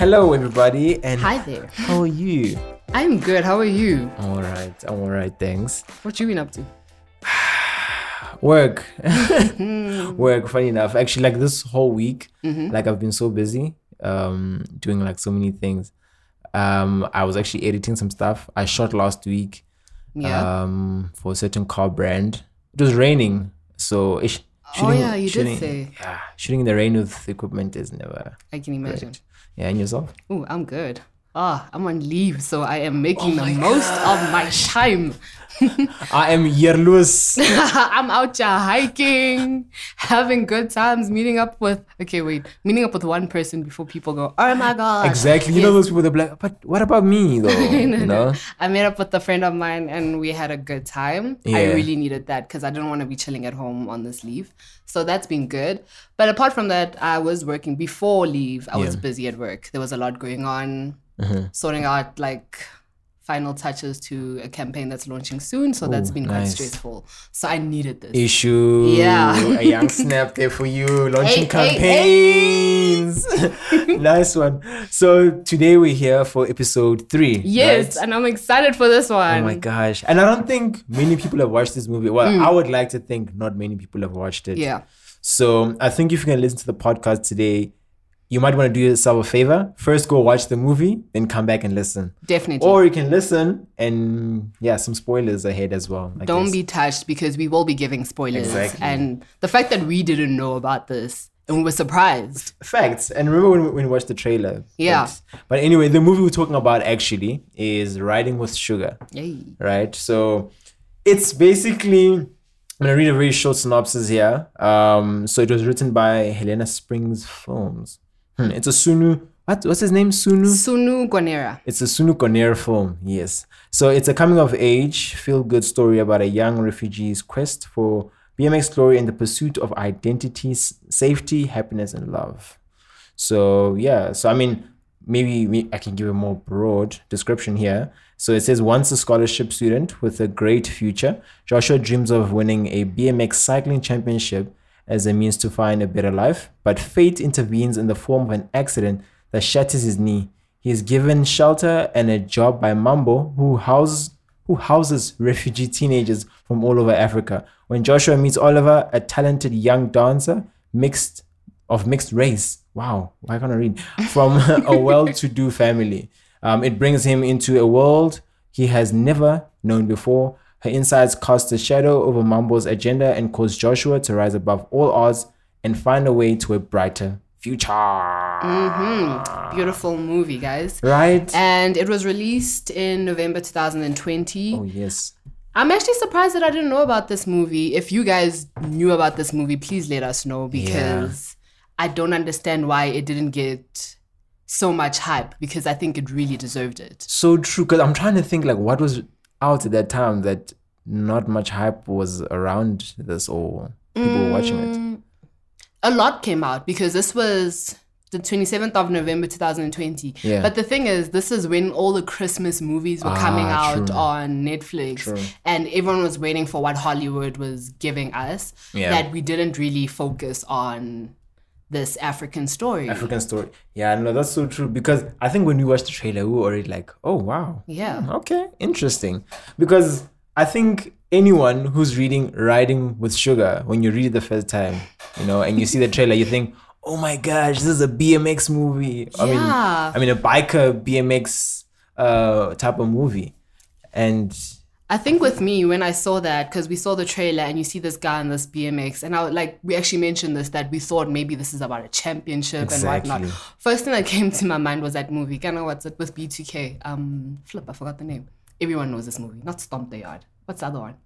Hello, everybody, and Hi there. how are you? I'm good. How are you? I'm all right. I'm all right. Thanks. What you been up to? Work, work. Funny enough, actually, like this whole week, Mm-hmm. like I've been so busy, um, doing like so many things. Um, I was actually editing some stuff. I shot last week, Yeah. um, for a certain car brand. It was raining, so ish, Oh, yeah, you did shooting, say. Yeah, shooting in the rain with equipment is never I can imagine. great. Yeah, and yourself? Oh, I'm good. Ah, I'm on leave, so I am Oh making the most of my time. I am Yerlus. I'm out here hiking, having good times, meeting up with. Okay, wait, meeting up with one person before people go. Oh my god! Exactly. You know those people that like, but what about me though? you know? I met up with a friend of mine and we had a good time. Yeah. I really needed that because I didn't want to be chilling at home on this leave. So that's been good. But apart from that, I was working before leave. I was Yeah. Mm-hmm. busy at work. There was a lot going on, sorting out like final touches to a campaign that's launching soon. So that's been quite nice. stressful. So I needed this. Issue. Yeah. A young snap there for you. Launching Hey, hey, campaigns. nice one. So today we're here for episode three. Yes, right? and I'm excited for this one. Oh my gosh. And I don't think many people have watched this movie. Well, I would like to think not many people have watched it. Mm. Yeah. So I think if you can listen to the podcast today, you might want to do yourself a favor. First, go watch the movie, then come back and listen. Definitely. Or you can listen and yeah, some spoilers ahead as well. I Don't guess. be touched because we will be giving spoilers. Exactly. And the fact that we didn't know about this and we were surprised. facts. And remember when, we- when we watched the trailer? Yeah. Facts. But anyway, the movie we're talking about actually is Riding with Sugar, Yay. right? So it's basically, I'm gonna read a very short synopsis here. Um, so it was written by Helena Springs Films. Hmm, It's a Sunu. What, what's his name? Sunu. Sunu Gonera. It's a Sunu Gonera film, yes. So it's a coming of age, feel good story about a young refugee's quest for BMX glory and the pursuit of identity, safety, happiness, and love. So, yeah, so I mean, maybe I can give a more broad description here. So it says, once a scholarship student with a great future, Joshua dreams of winning a BMX cycling championship as a means to find a better life, but fate intervenes in the form of an accident that shatters his knee. He is given shelter and a job by Mambo, who houses who houses refugee teenagers from all over Africa. When Joshua meets Oliver, a talented young dancer mixed of mixed race, wow, why can't I read? From a well-to-do family, um, it brings him into a world he has never known before. Her insights cast a shadow over Mambo's agenda and cause Joshua to rise above all odds and find a way to a brighter future. hmm Beautiful movie, guys. Right? And it was released in November 2020. oh yes. I'm actually surprised that I didn't know about this movie. If you guys knew about this movie, please let us know because I don't understand why it didn't get so much hype because I think it really deserved it. So true. Because I'm trying to think like what was out at that time that not much hype was around this or people were watching it. Mm, A lot came out because this was the 27th of November 2020. Yeah. But the thing is, this is when all the Christmas movies were coming Ah, out true. on Netflix. True. And everyone was waiting for what Hollywood was giving us. Yeah. That we didn't really focus on this African story. African story. Yeah, no, that's so true. Because I think when we watched the trailer, we were already like, oh wow. Yeah. Okay, interesting. Because I think anyone who's reading Riding with Sugar, when you read it the first time, you know, and you see the trailer, you think, oh my gosh, this is a BMX movie. I mean, Yeah. I mean a biker BMX uh type of movie. And I think with me, when I saw that, because we saw the trailer and you see this guy on this BMX, and I like, we actually mentioned this that we thought maybe this is about a championship and whatnot. Exactly. First thing that came to my mind was that movie. Kind of what's it with B2K? Um, flip, I forgot the name. Everyone knows this movie, not Stomp the Yard. What's the other one?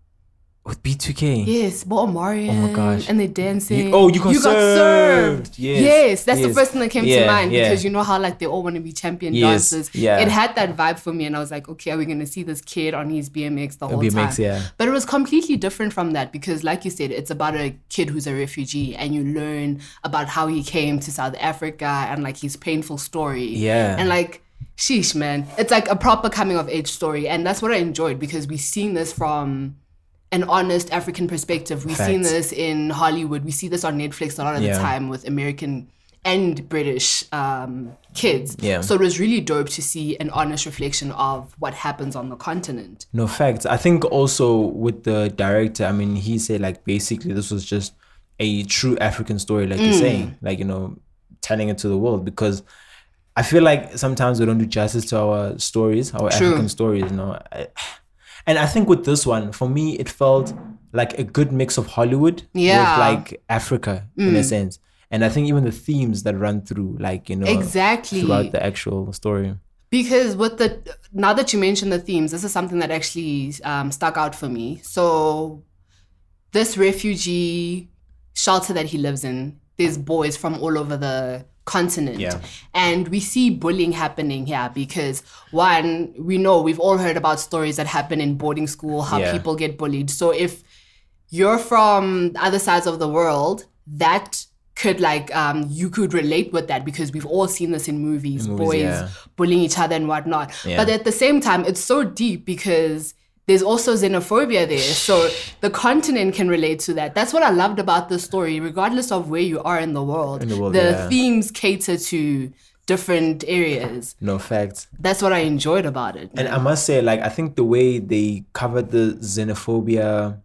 With B2K. Yes, Bottle Mario. Oh my gosh. And they're dancing. You- oh, you got served. Yes, Yes, that's the first thing that came Yeah, to mind yeah. because you know how like they all want to be champion Yes, dancers. yeah. It had that vibe for me, and I was like, okay, are we gonna see this kid on his BMX the whole BMX, time? yeah. But it was completely different from that because, like you said, it's about a kid who's a refugee, and you learn about how he came to South Africa and like his painful story. Yeah. And like, sheesh, man, it's like a proper coming of age story, and that's what I enjoyed because we've seen this from an honest African perspective. We've seen this in Hollywood. We see this on Netflix a lot of Yeah. the time with American and British um, kids. Yeah. So it was really dope to see an honest reflection of what happens on the continent. No facts. I think also with the director, I mean, he said like basically this was just a true African story, like Mm. you're saying, like you know, telling it to the world because I feel like sometimes we don't do justice to our stories, our True. African stories, you know. I- And I think with this one, for me, it felt like a good mix of Hollywood Yeah. with like Africa in a sense. And I think even the themes that run through, like you know, Exactly. throughout the actual story. Because with the now that you mentioned the themes, this is something that actually um, stuck out for me. So this refugee shelter that he lives in, there's boys from all over the continent. Yeah. And we see bullying happening here because one, we know we've all heard about stories that happen in boarding school, how Yeah. people get bullied. So if you're from other sides of the world, that could like um you could relate with that because we've all seen this in movies, movies, boys yeah. bullying each other and whatnot. But at the same time, it's so deep because there's also xenophobia there. So the continent can relate to that. That's what I loved about the story, regardless of where you are in the world. In the world, the yeah. themes cater to different areas. No facts. That's what I enjoyed about it. And I must say, like, I think the way they covered the xenophobia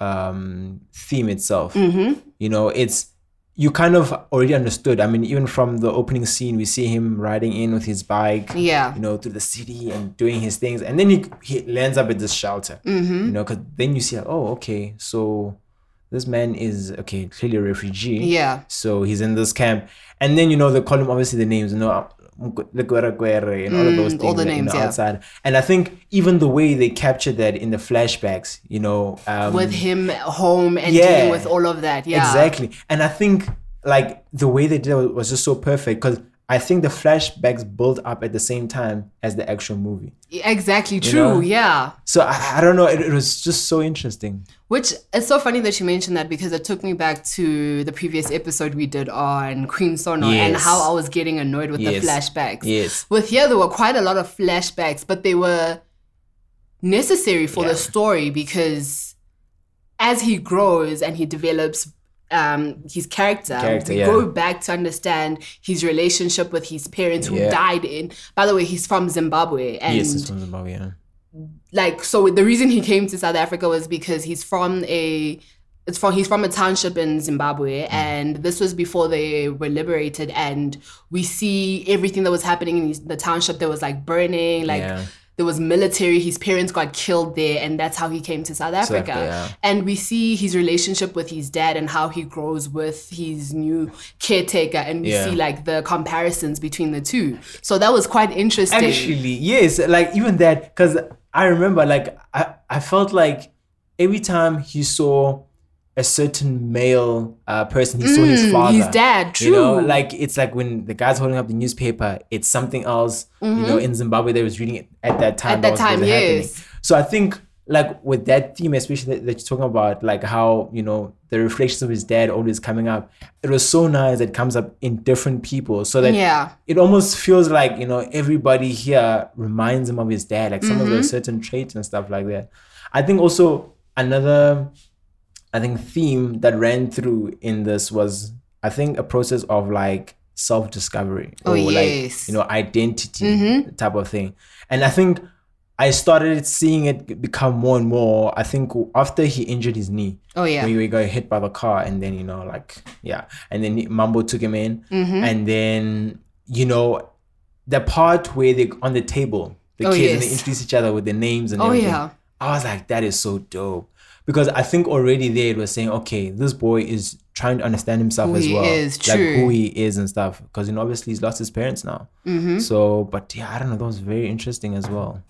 um, theme itself, you know, it's you kind of already understood. I mean, even from the opening scene, we see him riding in with his bike, Yeah. you know, through the city and doing his things, and then he he lands up at this shelter, mm-hmm. you know, because then you see, like, oh, okay, so this man is okay, clearly a refugee, Yeah. so he's in this camp, and then you know they call him obviously the names, you know, Lekwere and all of those Mm, things, all the you names, know, yeah. outside. And I think even the way they captured that in the flashbacks, you know, um, with him home and Yeah. dealing with all of that. Yeah. exactly. And I think like the way they did it was just so perfect because I think the flashbacks build up at the same time as the actual movie. Exactly. True. know? Yeah. So I, I don't know, it, it was just so interesting. Which it's so funny that you mentioned that because it took me back to the previous episode we did on Queen Sono and how I was getting annoyed with Yes. the flashbacks. Yes. With here, there were quite a lot of flashbacks, but they were necessary for Yeah. the story because as he grows and he develops um, his character, Character, we yeah. go back to understand his relationship with his parents who Yeah. died in. By the way, he's from Zimbabwe, and yes, it's from Zimbabwe, yeah. like so the reason he came to South Africa was because he's from a it's from he's from a township in Zimbabwe and this was before they were liberated and we see everything that was happening in the township there was like burning like Yeah. There was military his parents got killed there and that's how he came to South Africa Africa, yeah. and we see his relationship with his dad and how he grows with his new caretaker and we Yeah. see like the comparisons between the two so that was quite interesting Actually, yes, like even that, because I remember, like, I, I felt like every time he saw a certain male uh, person, he saw his father. Mm, his dad, You know, true. like it's like when the guy's holding up the newspaper, it's something else. You know, in Zimbabwe, they was reading it at that time. Mm-hmm. At that was- time, was happening. yes. So I think like with that theme, especially that, that you're talking about, like how you know the reflections of his dad always coming up. It was so nice that it comes up in different people, so that Yeah. it almost feels like you know everybody here reminds him of his dad. Like some Mm-hmm. got certain traits and stuff like that. I think also another, I think theme that ran through in this was I think a process of like self discovery Oh, or yes. Mm-hmm. like you know identity type of thing. And I think I started seeing it become more and more. I think after he injured his knee, Oh, yeah. when he got hit by the car, and then you know, like yeah, and then he- Mambo took him in, Mm-hmm. and then you know, the part where they on the table, the Oh, kids and they introduce each other with their names and Oh, everything. yeah. I was like, that is so dope. Because I think already there it was saying, okay, this boy is trying to understand himself Who as he well. is, like who he is and stuff. Because you know, obviously he's lost his parents now. Mm-hmm. So, but yeah, I don't know. That was very interesting as well.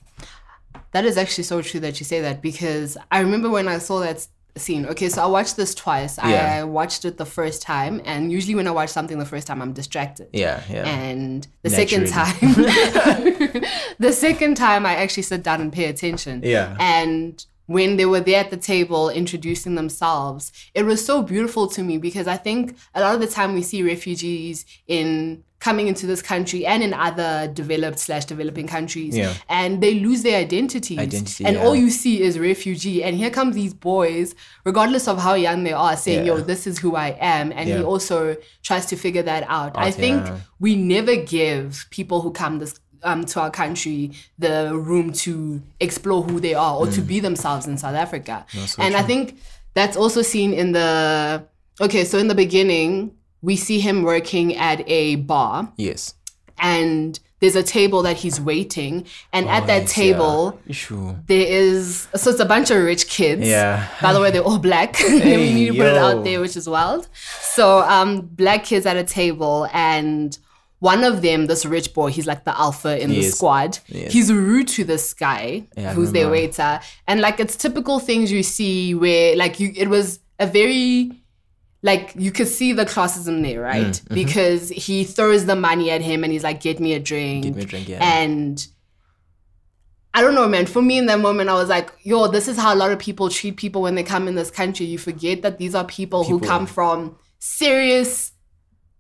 That is actually so true that you say that because I remember when I saw that scene. Okay, so I watched this twice. Yeah. I watched it the first time, and usually when I watch something the first time, I'm distracted. Yeah, yeah. And the second time, the second time, I actually sit down and pay attention. Yeah. And when they were there at the table introducing themselves, it was so beautiful to me because I think a lot of the time we see refugees in coming into this country and in other developed slash developing countries Yeah. and they lose their identities Identity, and yeah. all you see is refugee and here come these boys regardless of how young they are saying Yeah. yo this is who i am and he also tries to figure that out i think we never give people who come this um, to our country the room to explore who they are or to Mm. be themselves in South Africa. and I think that's also seen in the okay, so in the beginning, we see him working at a bar Yes. and there's a table that he's waiting and at that table yeah. There is so it's a bunch of rich kids. Yeah. By the way, they're all black. we need to put it out there, which is wild. So um black kids at a table and one of them, this rich boy, he's like the alpha in the squad. Yes. He's rude to this guy Yeah, who's their waiter. And like it's typical things you see where like you it was a very like you could see the classism there, right? Mm, mm-hmm. Because he throws the money at him and he's like, get me a drink. Give me a drink, yeah. And I don't know, man. For me in that moment, I was like, yo, this is how a lot of people treat people when they come in this country. You forget that these are people, who come from serious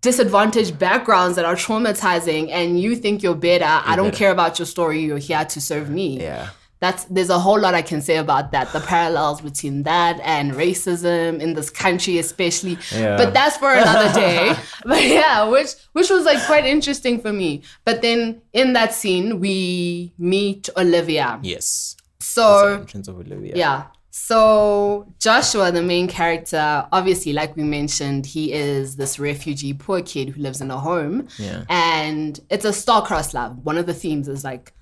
disadvantaged backgrounds that are traumatizing and you think you're better. I don't better. care about your story. You're here to serve me. Yeah. That's there's a whole lot I can say about that. The parallels between that and racism in this country, especially. Yeah. But that's for another day. but yeah, which which was like quite interesting for me. But then in that scene, we meet Olivia. Yes. So Entrance of Olivia. yeah. So Joshua, the main character, obviously, like we mentioned, he is this refugee poor kid who lives in a home. Yeah. And it's a star-crossed love. One of the themes is like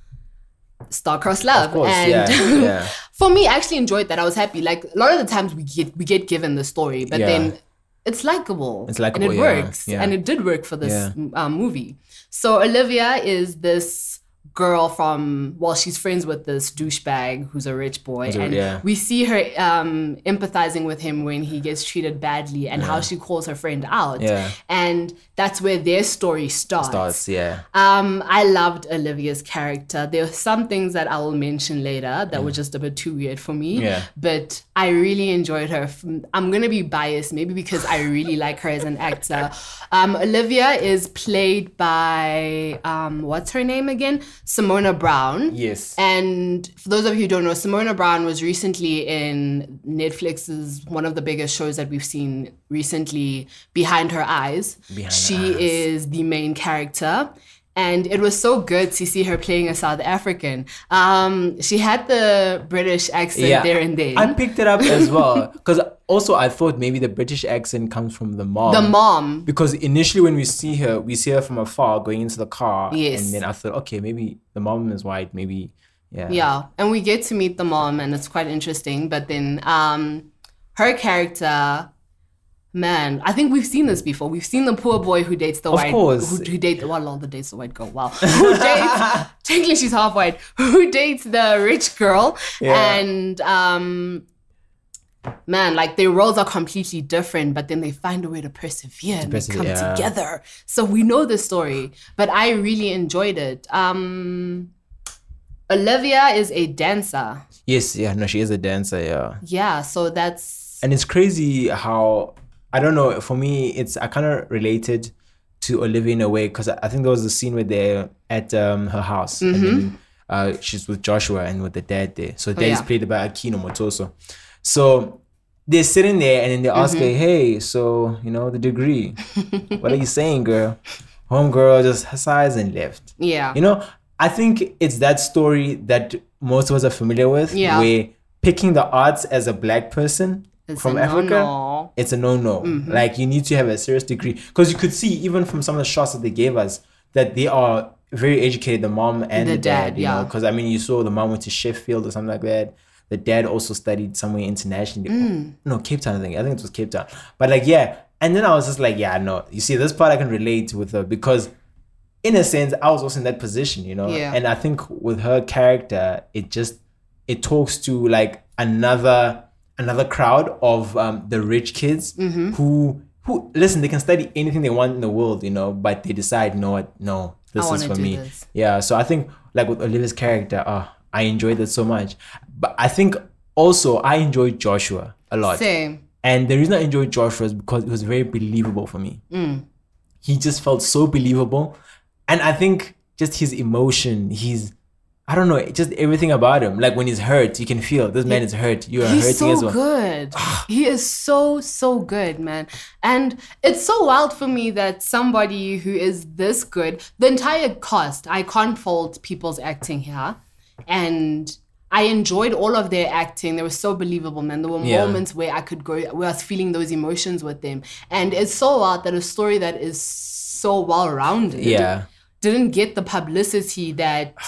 star-crossed love. Course. and yeah. Yeah. for me, I actually enjoyed that. I was happy. Like a lot of the times we get we get given the story, but then it's likable. It's likable, and it works. And it did work for this um, movie. So Olivia is this girl from well, she's friends with this douchebag who's a rich boy, and yeah. we see her um, empathizing with him when he gets treated badly, and how she calls her friend out. Yeah. And that's where their story starts. Starts. Yeah. Um, I loved Olivia's character. There are some things that I will mention later that were just a bit too weird for me. Mm. Yeah. But I really enjoyed her. i'm gonna be biased, maybe because I really like her as an actor. Um, Olivia is played by um, what's her name again? Simona Brown. Yes. And for those of you who don't know, Simona Brown was recently in Netflix's one of the biggest shows that we've seen recently, Behind Her Eyes. Behind Her she Eyes. is the main character. And it was so good to see her playing a South African. Um, she had the British accent there and then. I picked it up as well because also I thought maybe the British accent comes from the mom. the mom. Because initially when we see her, we see her from afar going into the car. Yes. And then I thought, okay, maybe the mom is white. Maybe, yeah. Yeah, and we get to meet the mom, and it's quite interesting. But then, um, her character, man, I think we've seen this before. We've seen the poor boy who dates the Of white, course. who, who dates well, all the dates the white girl. Wow, who dates? technically, she's half white. Who dates the rich girl? Yeah. And um, man, like their roles are completely different, but then they find a way to persevere and they persevere, come yeah. together. So we know the story, but I really enjoyed it. Um, Olivia is a dancer. Yes, yeah, no, she is a dancer, yeah. Yeah, so that's And it's crazy how I don't know. For me, it's I kind of related to Olivia in a way because I think there was a scene where they're at um, her house and then uh, she's with Joshua and with the dad there. So dad is yeah. played by Akin Omotoso. So they're sitting there and then they ask her, "Hey, so you know the degree? what are you saying, girl?" Homegirl just sighs and left. yeah. You know, I think it's that story that most of us are familiar with. Yeah. Where picking the arts as a black person It's from Africa, no-no. it's a no-no. Like you need to have a serious degree because you could see even from some of the shots that they gave us that they are very educated. The mom and The the, dad, dad, you know, yeah. because I mean, you saw the mom went to Sheffield or something like that. The dad also studied somewhere internationally. Mm. No, Cape Town, I think. I think it was Cape Town. But like, yeah. And then I was just like, yeah, no. You see, this part I can relate with her because in a sense, I was also in that position, you know. Yeah. And I think with her character, it just it talks to like another another crowd of um, the rich kids Mm-hmm. who who listen. They can study anything they want in the world, you know, but they decide, no, what, no, this is for me. this. Yeah. So I think like with Olivia's character, uh, I enjoyed it so much. But I think also I enjoyed Joshua a lot. Same. And the reason I enjoyed Joshua is because it was very believable for me. Mm. he just felt so believable. And I think just his emotion, he's I don't know, just everything about him. Like when he's hurt, you can feel this man is hurt. You are He's hurting so as well. good. Ah. he is so so good, man. And it's so wild for me that somebody who is this good, the entire cast, I can't fault people's acting here, and I enjoyed all of their acting. They were so believable, man. There were Yeah. moments where I could go, where I was feeling those emotions with them, and it's so wild that a story that is so well rounded, Yeah. didn't get the publicity that.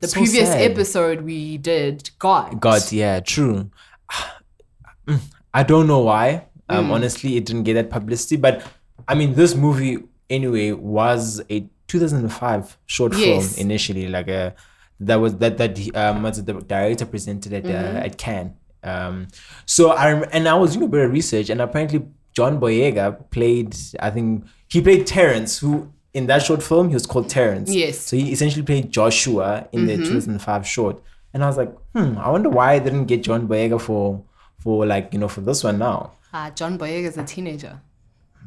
The So previous sad. episode we did got. God, yeah, true. I don't know why. Um, Mm. honestly, it didn't get that publicity. But I mean, this movie anyway was a 2005 short Yes. film initially. Like a that was that that um was the director presented at Mm-hmm. uh, at Cannes. Um, so I rem- and I was doing a bit of research, and apparently John Boyega played. I think he played Terrence, who in that short film he was called Terrence. Yes. Mm-hmm. So he essentially played Joshua in the 2005 short. And I was like, hmm, I wonder why I didn't get John Boyega for for like you know for this one now. Ah, John Boyega is a teenager.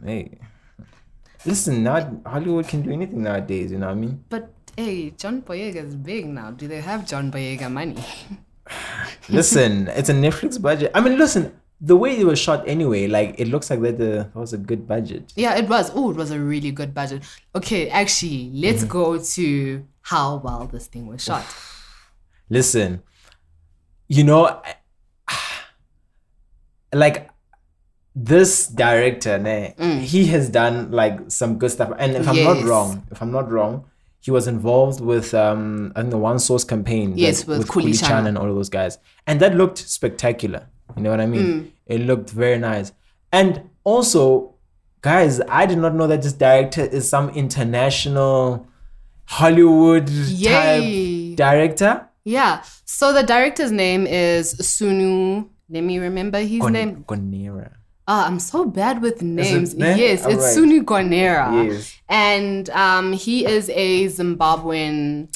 Hey, listen, now Hollywood can do anything nowadays. You know what I mean? But hey, John Boyega is big now. Do they have John Boyega money? Listen, it's a Netflix budget. I mean, listen, the way it was shot anyway, like it looks like that, that was a good budget. Yeah, it was. Oh, it was a really good budget. Okay, actually, let's Mm-hmm. go to how well this thing was shot. Listen, you know, I- like this director, ne, he has done like some good stuff. And if I'm not Mm. Wrong, if I'm not wrong, he was involved with um think the One Source campaign. Yes, like, with Kuli Chan and all of those guys, and that looked spectacular. You know what I mean? Mm. It looked very nice, and also, guys, I did not know that this director is some international Hollywood Yay. type director. Yeah. So the director's name is Sunu. Let me remember his name. Gonera. Ah, I'm so bad with names. ne? Yes, it's Alright. Sunu Gonera. Yes. And um, he is a Zimbabwean.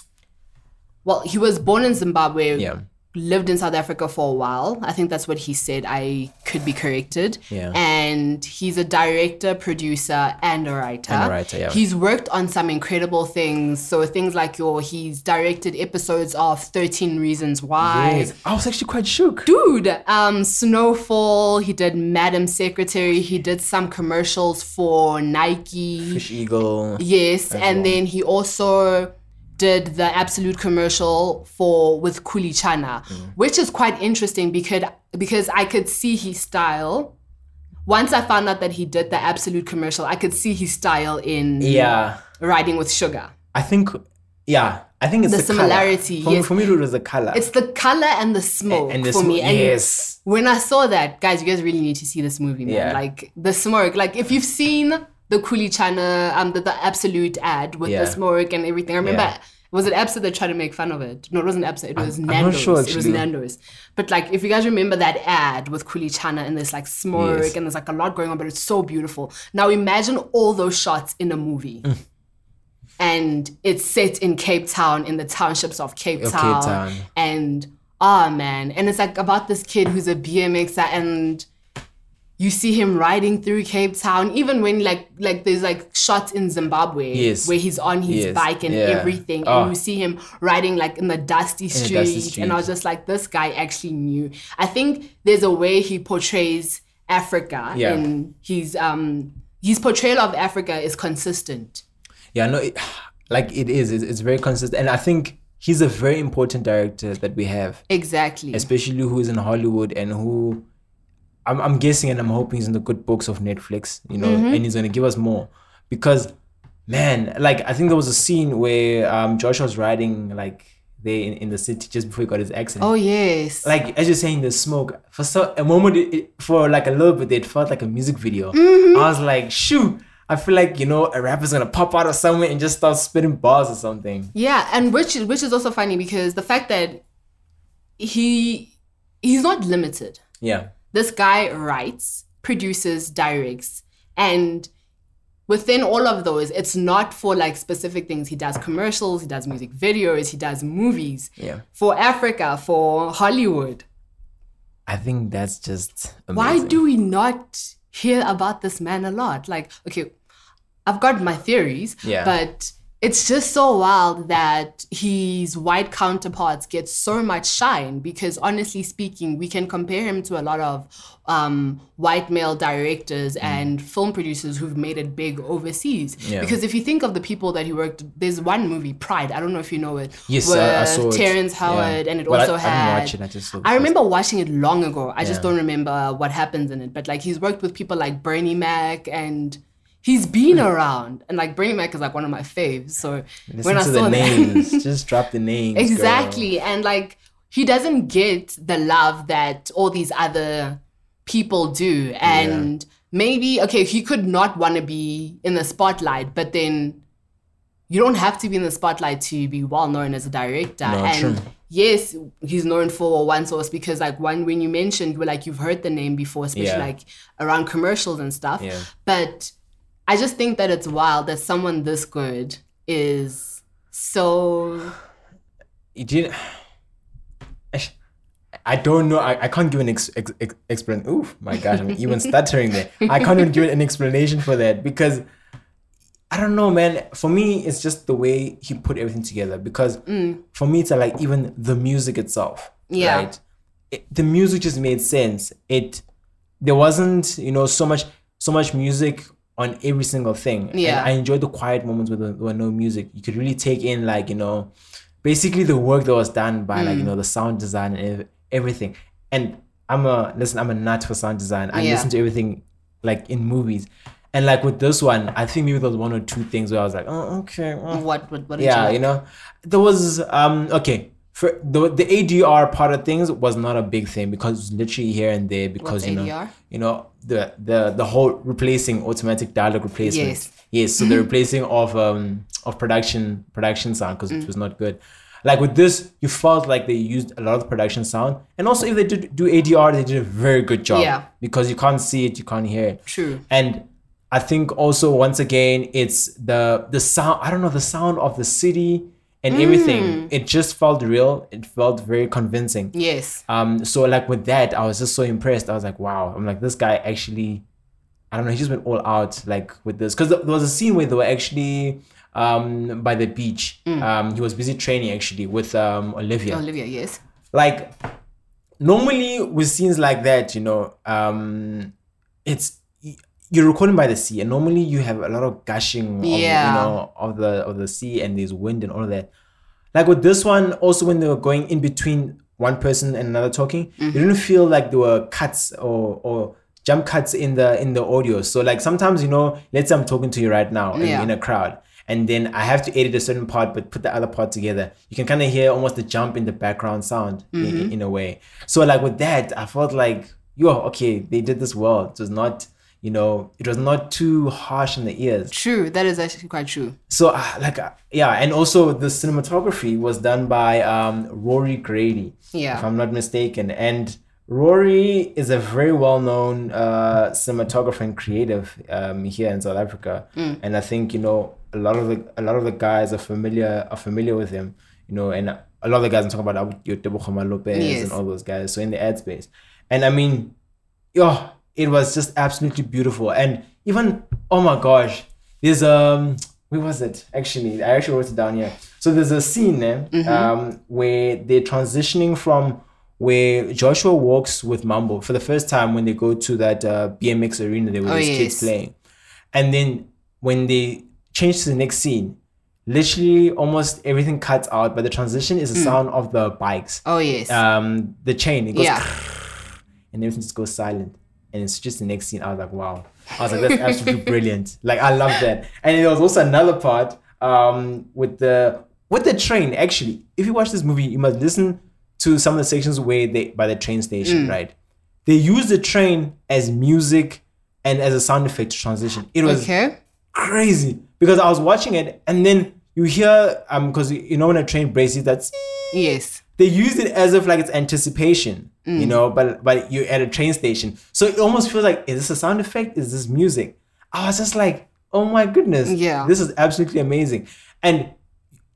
Well, he was born in Zimbabwe. Yeah. Lived in South Africa for a while. I think that's what he said. I could be corrected. Yeah. And he's a director, producer, and a writer. And a writer, yeah. He's worked on some incredible things. So things like your, he's directed episodes of 13 Reasons Why Yes. I was actually quite shook. dude um snowfall he did madam secretary he did some commercials for nike Fish Eagle. yes and well. then he also did the Absolut commercial for with kuli chana Mm. which is quite interesting because because i could see his style once i found out that he did the Absolut commercial i could see his style in Yeah. riding with sugar I think, yeah. I think it's The the, similarity, For, yes. for me, it was the color. it's the color and the smoke and the for me and yes. when I saw that, guys, you guys really need to see this movie, man. Yeah. Like the smoke. Like if you've seen the Kuli Chana, um, the, the Absolut ad with Yeah. the smoke and everything. I remember. Yeah. Was it Absa that tried to make fun of it? No, it wasn't Absa. It was I'm not Nando's. sure, it was. Nando's. But like, if you guys remember that ad with Kuli Chana and there's like smoke Yes. and there's like a lot going on, but it's so beautiful. Now imagine all those shots in a movie. Mm. And it's set in Cape Town, in the townships of Cape Of Cape Town. Town. And ah man, and it's like about this kid who's a BMXer and you see him riding through Cape Town, even when like like there's like shots in Zimbabwe Yes. where he's on his Yes. bike and Yeah. everything, and Oh. you see him riding like in the dusty the street, and I was just like, this guy actually knew. I think there's a way he portrays Africa, Yeah. and his um his portrayal of Africa is consistent. Yeah, no, it, like it is. It's, it's very consistent, and I think he's a very important director that we have, Exactly. especially who is in Hollywood and who. I'm, I'm guessing and I'm hoping he's in the good books of Netflix, you know, Mm-hmm. and he's gonna give us more, because, man, like I think there was a scene where um Josh was riding like there in, in the city just before he got his accident. oh yes. like as you're saying the smoke for so a moment it, it- for like a little bit it felt like a music video Mm-hmm. i was like shoot i feel like you know a rapper's gonna pop out of somewhere and just start spitting bars or something Yeah, and which which is also funny because the fact that he he's not limited. yeah This guy writes, produces, directs, and within all of those, it's not for like specific things. He does commercials, he does music videos, he does movies. yeah For Africa, for Hollywood. i think that's just amazing. Why do we not hear about this man a lot? Like, okay, I've got my theories, Yeah. but it's just so wild that his white counterparts get so much shine because honestly speaking, we can compare him to a lot of um, white male directors and film producers who've made it big overseas. Mm. Yeah. Because if you think of the people that he worked, there's one movie, Pride. I don't know if you know it. Yes, with I- I saw it. Terrence Yeah. Howard, and it But also I had. watch it, I I remember watching it long ago. I just don't remember what happens in it. But like he's worked with people like Bernie Mac and he's been around. And like Bring Bernie Mac is like one of my faves. So Listen when I saw the that names. Just drop the names. girl. exactly. And like he doesn't get the love that all these other people do. And maybe okay, he could not want to be in the spotlight, but then you don't have to be in the spotlight to be well known as a director. No, and true. yes, he's known for one source because like one when you mentioned like you've heard the name before, especially Yeah. like around commercials and stuff. Yeah. But I just think that it's wild that someone this good is so. I- don't know. I, I can't give an ex, ex, ex, explanation. Oof, my gosh, I'm even stuttering there. I can't even give an explanation for that because I don't know, man. For me, it's just the way he put everything together. Because mm. for me, it's like even the music itself. Yeah. Right? It, the music just made sense. It there wasn't you know so much so much music on every single thing. And Yeah. I enjoyed the quiet moments where there were no music. You could really take in like you know basically the work that was done by like you Mm. know the sound design and everything. And I'm a listen. I'm a nut for sound design. I Yeah. listen to everything like in movies. And like with this one, I think maybe there was one or two things where I was like, oh, okay, what what what yeah, you, you know, there was um okay. For the the ADR part of things was not a big thing because it was literally here and there because What's you know ADR? you know the the the whole replacing automatic dialogue replacement. Yes. Yes. So the replacing of um of production production sound because Mm. it was not good. Like with this, you felt like they used a lot of production sound, and also if they did do ADR, they did a very good job. Yeah. Because you can't see it, you can't hear it. True. And I think also once again, it's the the sound. I don't know the sound of the city and Mm. everything. It just felt real. It felt very convincing. Yes. Um. So like with that, I was just so impressed. I was like, wow. I'm like this guy actually. I don't know. He just went all out like with this because there was a scene where they were actually um by the beach. Mm. Um. He was busy training actually with um Olivia Olivia, yes. like normally with scenes like that you know um it's you're recording by the sea and normally you have a lot of gushing of, Yeah. you know of the of the sea and there's wind and all of that like with this one also when they were going in between one person and another talking Mm-hmm. you didn't feel like there were cuts or or jump cuts in the in the audio so like sometimes you know let's say i'm talking to you right now in, Yeah. in a crowd and then I have to edit a certain part, but put the other part together. You can kind of hear almost the jump in the background sound in- Mm-hmm. in, in a way. So like with that, I felt like, yo, okay, they did this well. It was not, you know, it was not too harsh in the ears. True. That is actually quite true. So uh, like, uh, yeah, and also the cinematography was done by um, Rory Grady, Yeah. if I'm not mistaken, and. Rory is a very well-known uh, cinematographer and creative um, here in South Africa, Mm. and I think you know a lot of the a lot of the guys are familiar are familiar with him. You know, and a lot of the guys I'm talking about Khama Lopez Yes. and all those guys. So in the ad space, and I mean, yo, it was just absolutely beautiful. And even oh my gosh, there's um, where was it actually? I actually wrote it down here. So there's a scene there um, where they're transitioning from where Joshua walks with Mambo for the first time when they go to that uh, BMX arena there were Oh, his yes. kids playing, and then when they change to the next scene. Literally, almost everything cuts out, but the transition is the sound of the bikes. Oh yes. Um, the chain it goes yeah. and everything just goes silent. And it's just the next scene. I was like, wow. I was like, that's absolutely brilliant. Like I love that. And there was also another part um with the with the train. Actually, if you watch this movie, you must listen to some of the sections where they by the train station, right? They use the train as music and as a sound effect to transition. It was Okay. crazy because I was watching it and then you hear um because you know when a train braces that's Yes. They use it as if like it's anticipation, Mm. you know, but but you're at a train station. So it almost feels like, is this a sound effect? Is this music? I was just like, oh my goodness. Yeah. This is absolutely amazing. And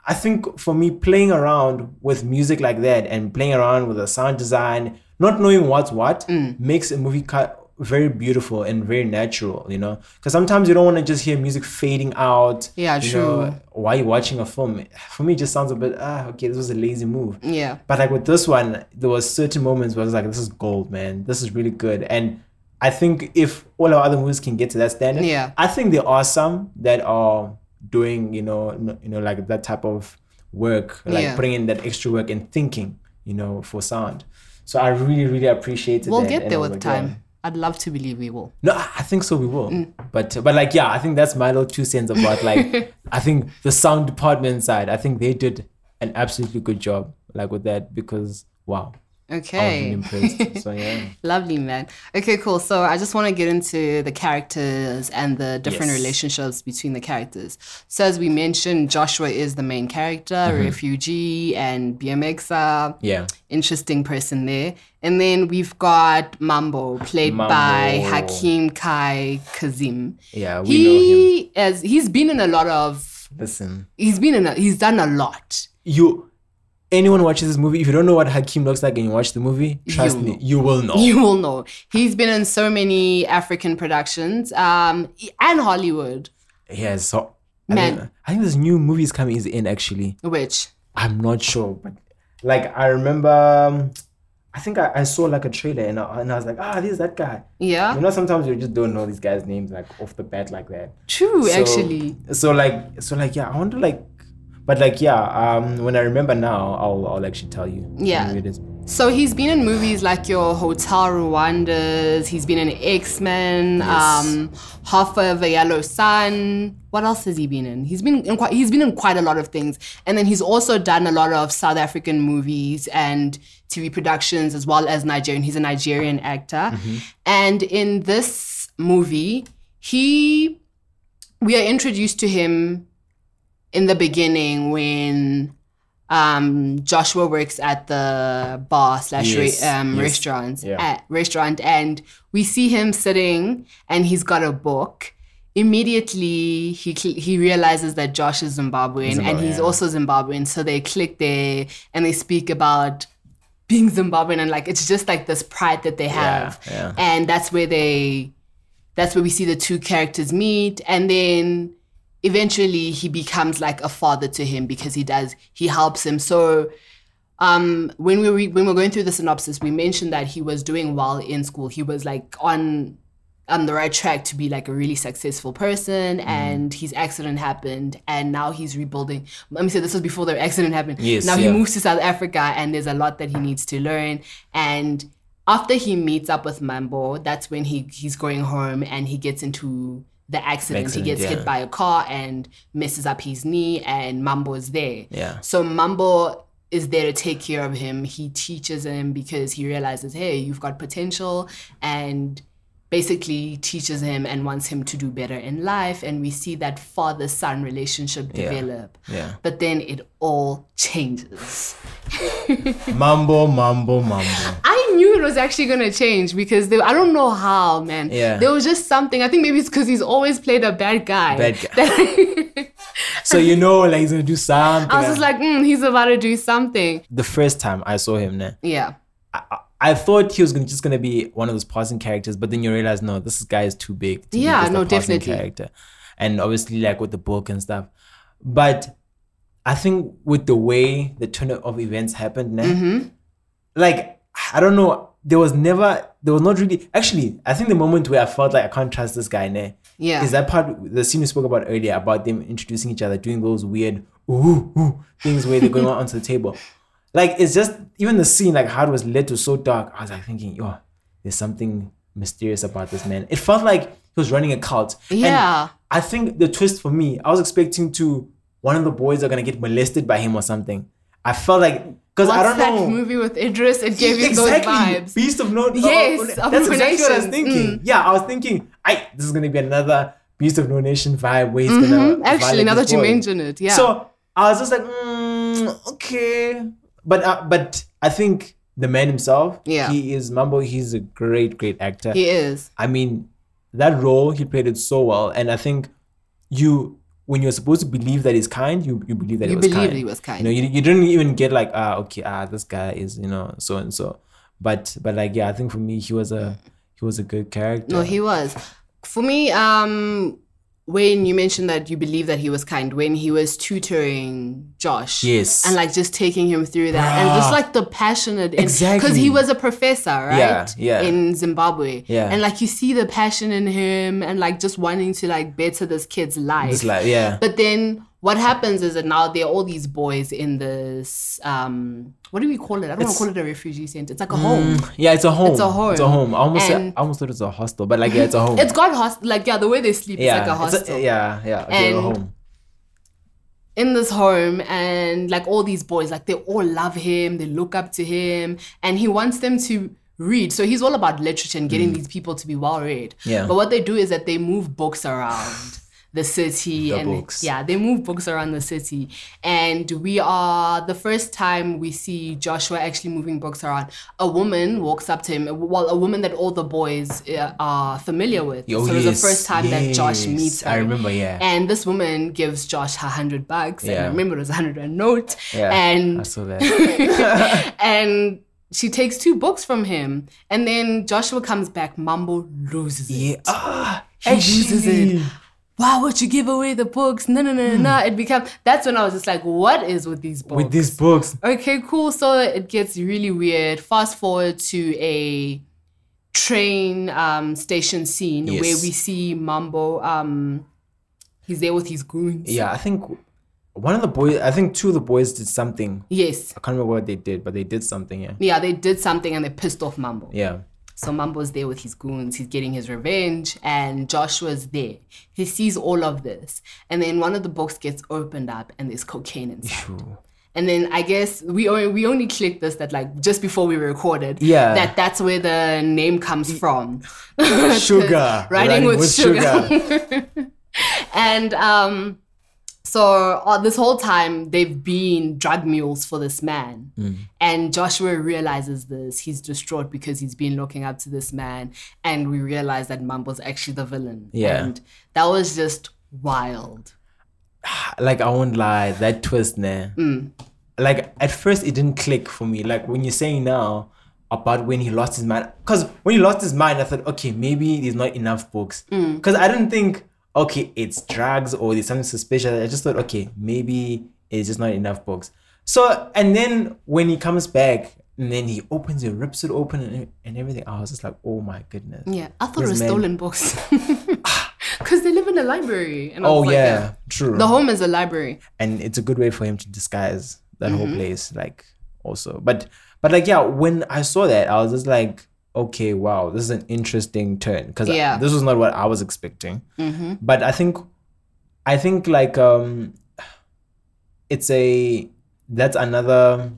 I think for me, playing around with music like that and playing around with the sound design, not knowing what's what, Mm. makes a movie cut very beautiful and very natural, you know. Because sometimes you don't want to just hear music fading out. Yeah, you true. know, while you're watching a film, for me, it just sounds a bit ah okay. This was a lazy move. Yeah. But like with this one, there was certain moments where I was like, this is gold, man. This is really good. And I think if all our other movies can get to that standard, Yeah. I think there are some that are doing, you know, n- you know, like that type of work, like Yeah. putting in that extra work and thinking, you know, for sound. So I really, really appreciated We'll that. get there with like, yeah. I'd love to believe we will. No, I think so. We will, Mm. but but like yeah, I think that's my little two cents about like I think the sound department side. I think they did an absolutely good job like with that because wow, Okay. impressed. so yeah, Lovely, man. Okay, cool. So I just want to get into the characters and the different Yes. relationships between the characters. So as we mentioned, Joshua is the main character, Mm-hmm. refugee, and BMXer. yeah, Interesting person there. And then we've got Mambo, played by Mambo. Hakim Kai Kazim. yeah. We know him. He as he's been in a lot of Listen, he's been in a, he's done a lot. you. Anyone watches this movie, if you don't know what Hakim looks like and you watch the movie, trust You me, you will know. You will know. He's been in so many African productions um, and Hollywood, yeah, so I Man. I think this new movie is coming is in actually. which I'm not sure, but like I remember, um, I think I, I saw like a trailer and I, and I was like, ah, this is that guy. yeah, You know, sometimes you just don't know these guys' names like off the bat like that. true So- actually. So like, so like, yeah, I wonder like, but like, yeah, um, when I remember now, I'll I'll actually tell you. Yeah. Movie it is. So he's been in movies like your Hotel Rwandas. He's been in X Men, um, Half of a Yellow Sun. What else has he been in? He's been in quite. He's been in quite a lot of things, and then he's also done a lot of South African movies and TV productions as well as Nigerian. He's a Nigerian actor, and in this movie, he we are introduced to him in the beginning when um, Joshua works at the bar slash re- Yes, um, yes, restaurant yeah. at restaurant, and we see him sitting, and he's got a book. Immediately, he cl- he realizes that Josh is Zimbabwean, and he's yeah. also Zimbabwean. So they click there, and they speak about being Zimbabwean, and like it's just like this pride that they have, yeah. and that's where they that's where we see the two characters meet and then eventually he becomes like a father to him because he does he helps him. So um when we were, when we we're going through the synopsis we mentioned that he was doing well in school. He was like on on the right track to be like a really successful person and his accident happened and now he's rebuilding. Let me say this was before the accident happened. Yes, now he moves to south africa and there's a lot that he needs to learn. And after he meets up with Mambo, that's when he he's going home and he gets into the accident. He gets yeah. hit by a car and messes up his knee, and Mambo is there. Yeah. So Mambo is there to take care of him. He teaches him because he realizes, hey, you've got potential, and basically teaches him and wants him to do better in life. And we see that father son relationship Yeah. develop. Yeah. But then it all changes. Mambo, mambo, mambo. I knew it was actually gonna change because they, I don't know how, man. Yeah. There was just something. I think maybe it's because he's always played a bad guy. Bad guy. So you know, like he's gonna do something. I was just like, mm, he's about to do something. the first time I saw him, nah, Yeah. I, I- I thought he was gonna, just gonna be one of those passing characters, but then you realize no, this guy is too big. To Yeah, no, definitely. Character, and obviously like with the book and stuff, but I think with the way the turn of events happened, nah, Mm-hmm. like I don't know, there was never, there was not really. Actually, I think the moment where I felt like I can't trust this guy, nah, Yeah. is that part the scene we spoke about earlier about them introducing each other, doing those weird ooh, ooh things where they're going on onto the table. Like it's just even the scene, like how it was led to so dark. I was like thinking, yo, there's something mysterious about this man. It felt like he was running a cult. And Yeah. I think the twist for me, I was expecting to one of the boys are gonna get molested by him or something. I felt like because I don't that know. movie with Idris? It gave you exactly. those vibes. Beast of No. Yes, of that's No exactly what I was thinking. Mm. Yeah, I was thinking, I this is gonna be another Beast of No Nation vibe where he's gonna. Mhm. Actually, now that you mention it, yeah. So I was just like, mm, okay, but uh, but I think the man himself, Yeah. he is Mambo. He's a great, great actor. he is. I mean, that role he played it so well, and I think you. When you're supposed to believe that he's kind, you, you believe that You he was believe kind. he was kind. You know, you, you didn't even get like, ah, okay, ah, this guy is, you know, so and so. But but like, yeah, I think for me, he was a he was a good character. No, he was. For me, um, when you mentioned that you believe that he was kind, when he was tutoring Josh, Yes. and like just taking him through that, and just ah. like the passionate, because Exactly. he was a professor, right? Yeah, yeah. In Zimbabwe, Yeah. and like you see the passion in him, and like just wanting to like better this kid's life. It's like yeah. But then what happens is that now there are all these boys in this um what do we call it? I don't want to call it a refugee center. It's like a home. Yeah, it's a home. It's a home. It's a home. I almost said, I almost thought it was a hostel, but like yeah, it's a home. It's got host like yeah, the way they sleep yeah, is like a it's hostel. yeah, yeah. Okay, a And- home. in this home and like all these boys like they all love him they look up to him and he wants them to read so he's all about literature and getting these people to be well read Mm. Yeah. but what they do is that they move books around the city The and books. yeah they move books around the city and we are the first time we see joshua actually moving books around a woman walks up to him well a woman that all the boys uh, are familiar with Oh, so it was the first time that josh meets her I remember, yeah. and this woman gives Josh a hundred bucks. And I remember it was a hundred rand note. Yeah, and I saw that. and she takes two books from him. And then Joshua comes back. Mambo loses it. yeah. Ah, He loses it. Why would you give away the books? No, no, no, no, no. It becomes that's when I was just like, what is with these books? With these books. Okay, cool. So it gets really weird. Fast forward to a train um, station scene Yes. where we see Mambo. Um, he's there with his goons. Yeah, I think one of the boys, I think two of the boys did something. Yes. I can't remember what they did, but they did something. Yeah. Yeah, they did something and they pissed off Mambo. Yeah. So Mambo's there with his goons. He's getting his revenge, and Joshua's there. He sees all of this, and then one of the books gets opened up, and there's cocaine inside. True. And then I guess we only we only clicked this that like just before we recorded. Yeah. That that's where the name comes from. Sugar. writing with, sugar. and um, so uh, this whole time they've been drug mules for this man. Mm. And Joshua realizes this. He's distraught because he's been looking up to this man. And we realize that Mambo's actually the villain. Yeah. And that was just wild. like I won't lie, that twist there. Mm. Like at first it didn't click for me. Like when you're saying now about when he lost his mind, because when he lost his mind, I thought, okay, maybe there's not enough books. Mm. Because I didn't think, okay, it's drugs or there's something suspicious. I just thought, okay, maybe it's just not enough books. So and then when he comes back. And then he opens it, rips it open, and, and everything. I was just like, "Oh my goodness!" Yeah. I thought it was stolen books. Because they live in a library. And Oh like, yeah, true. The home is a library. and it's a good way for him to disguise that Mm-hmm. whole place like also but but like yeah when i saw that i was just like okay wow this is an interesting turn because Yeah. this was not what i was expecting Mm-hmm. but i think i think like um it's a that's another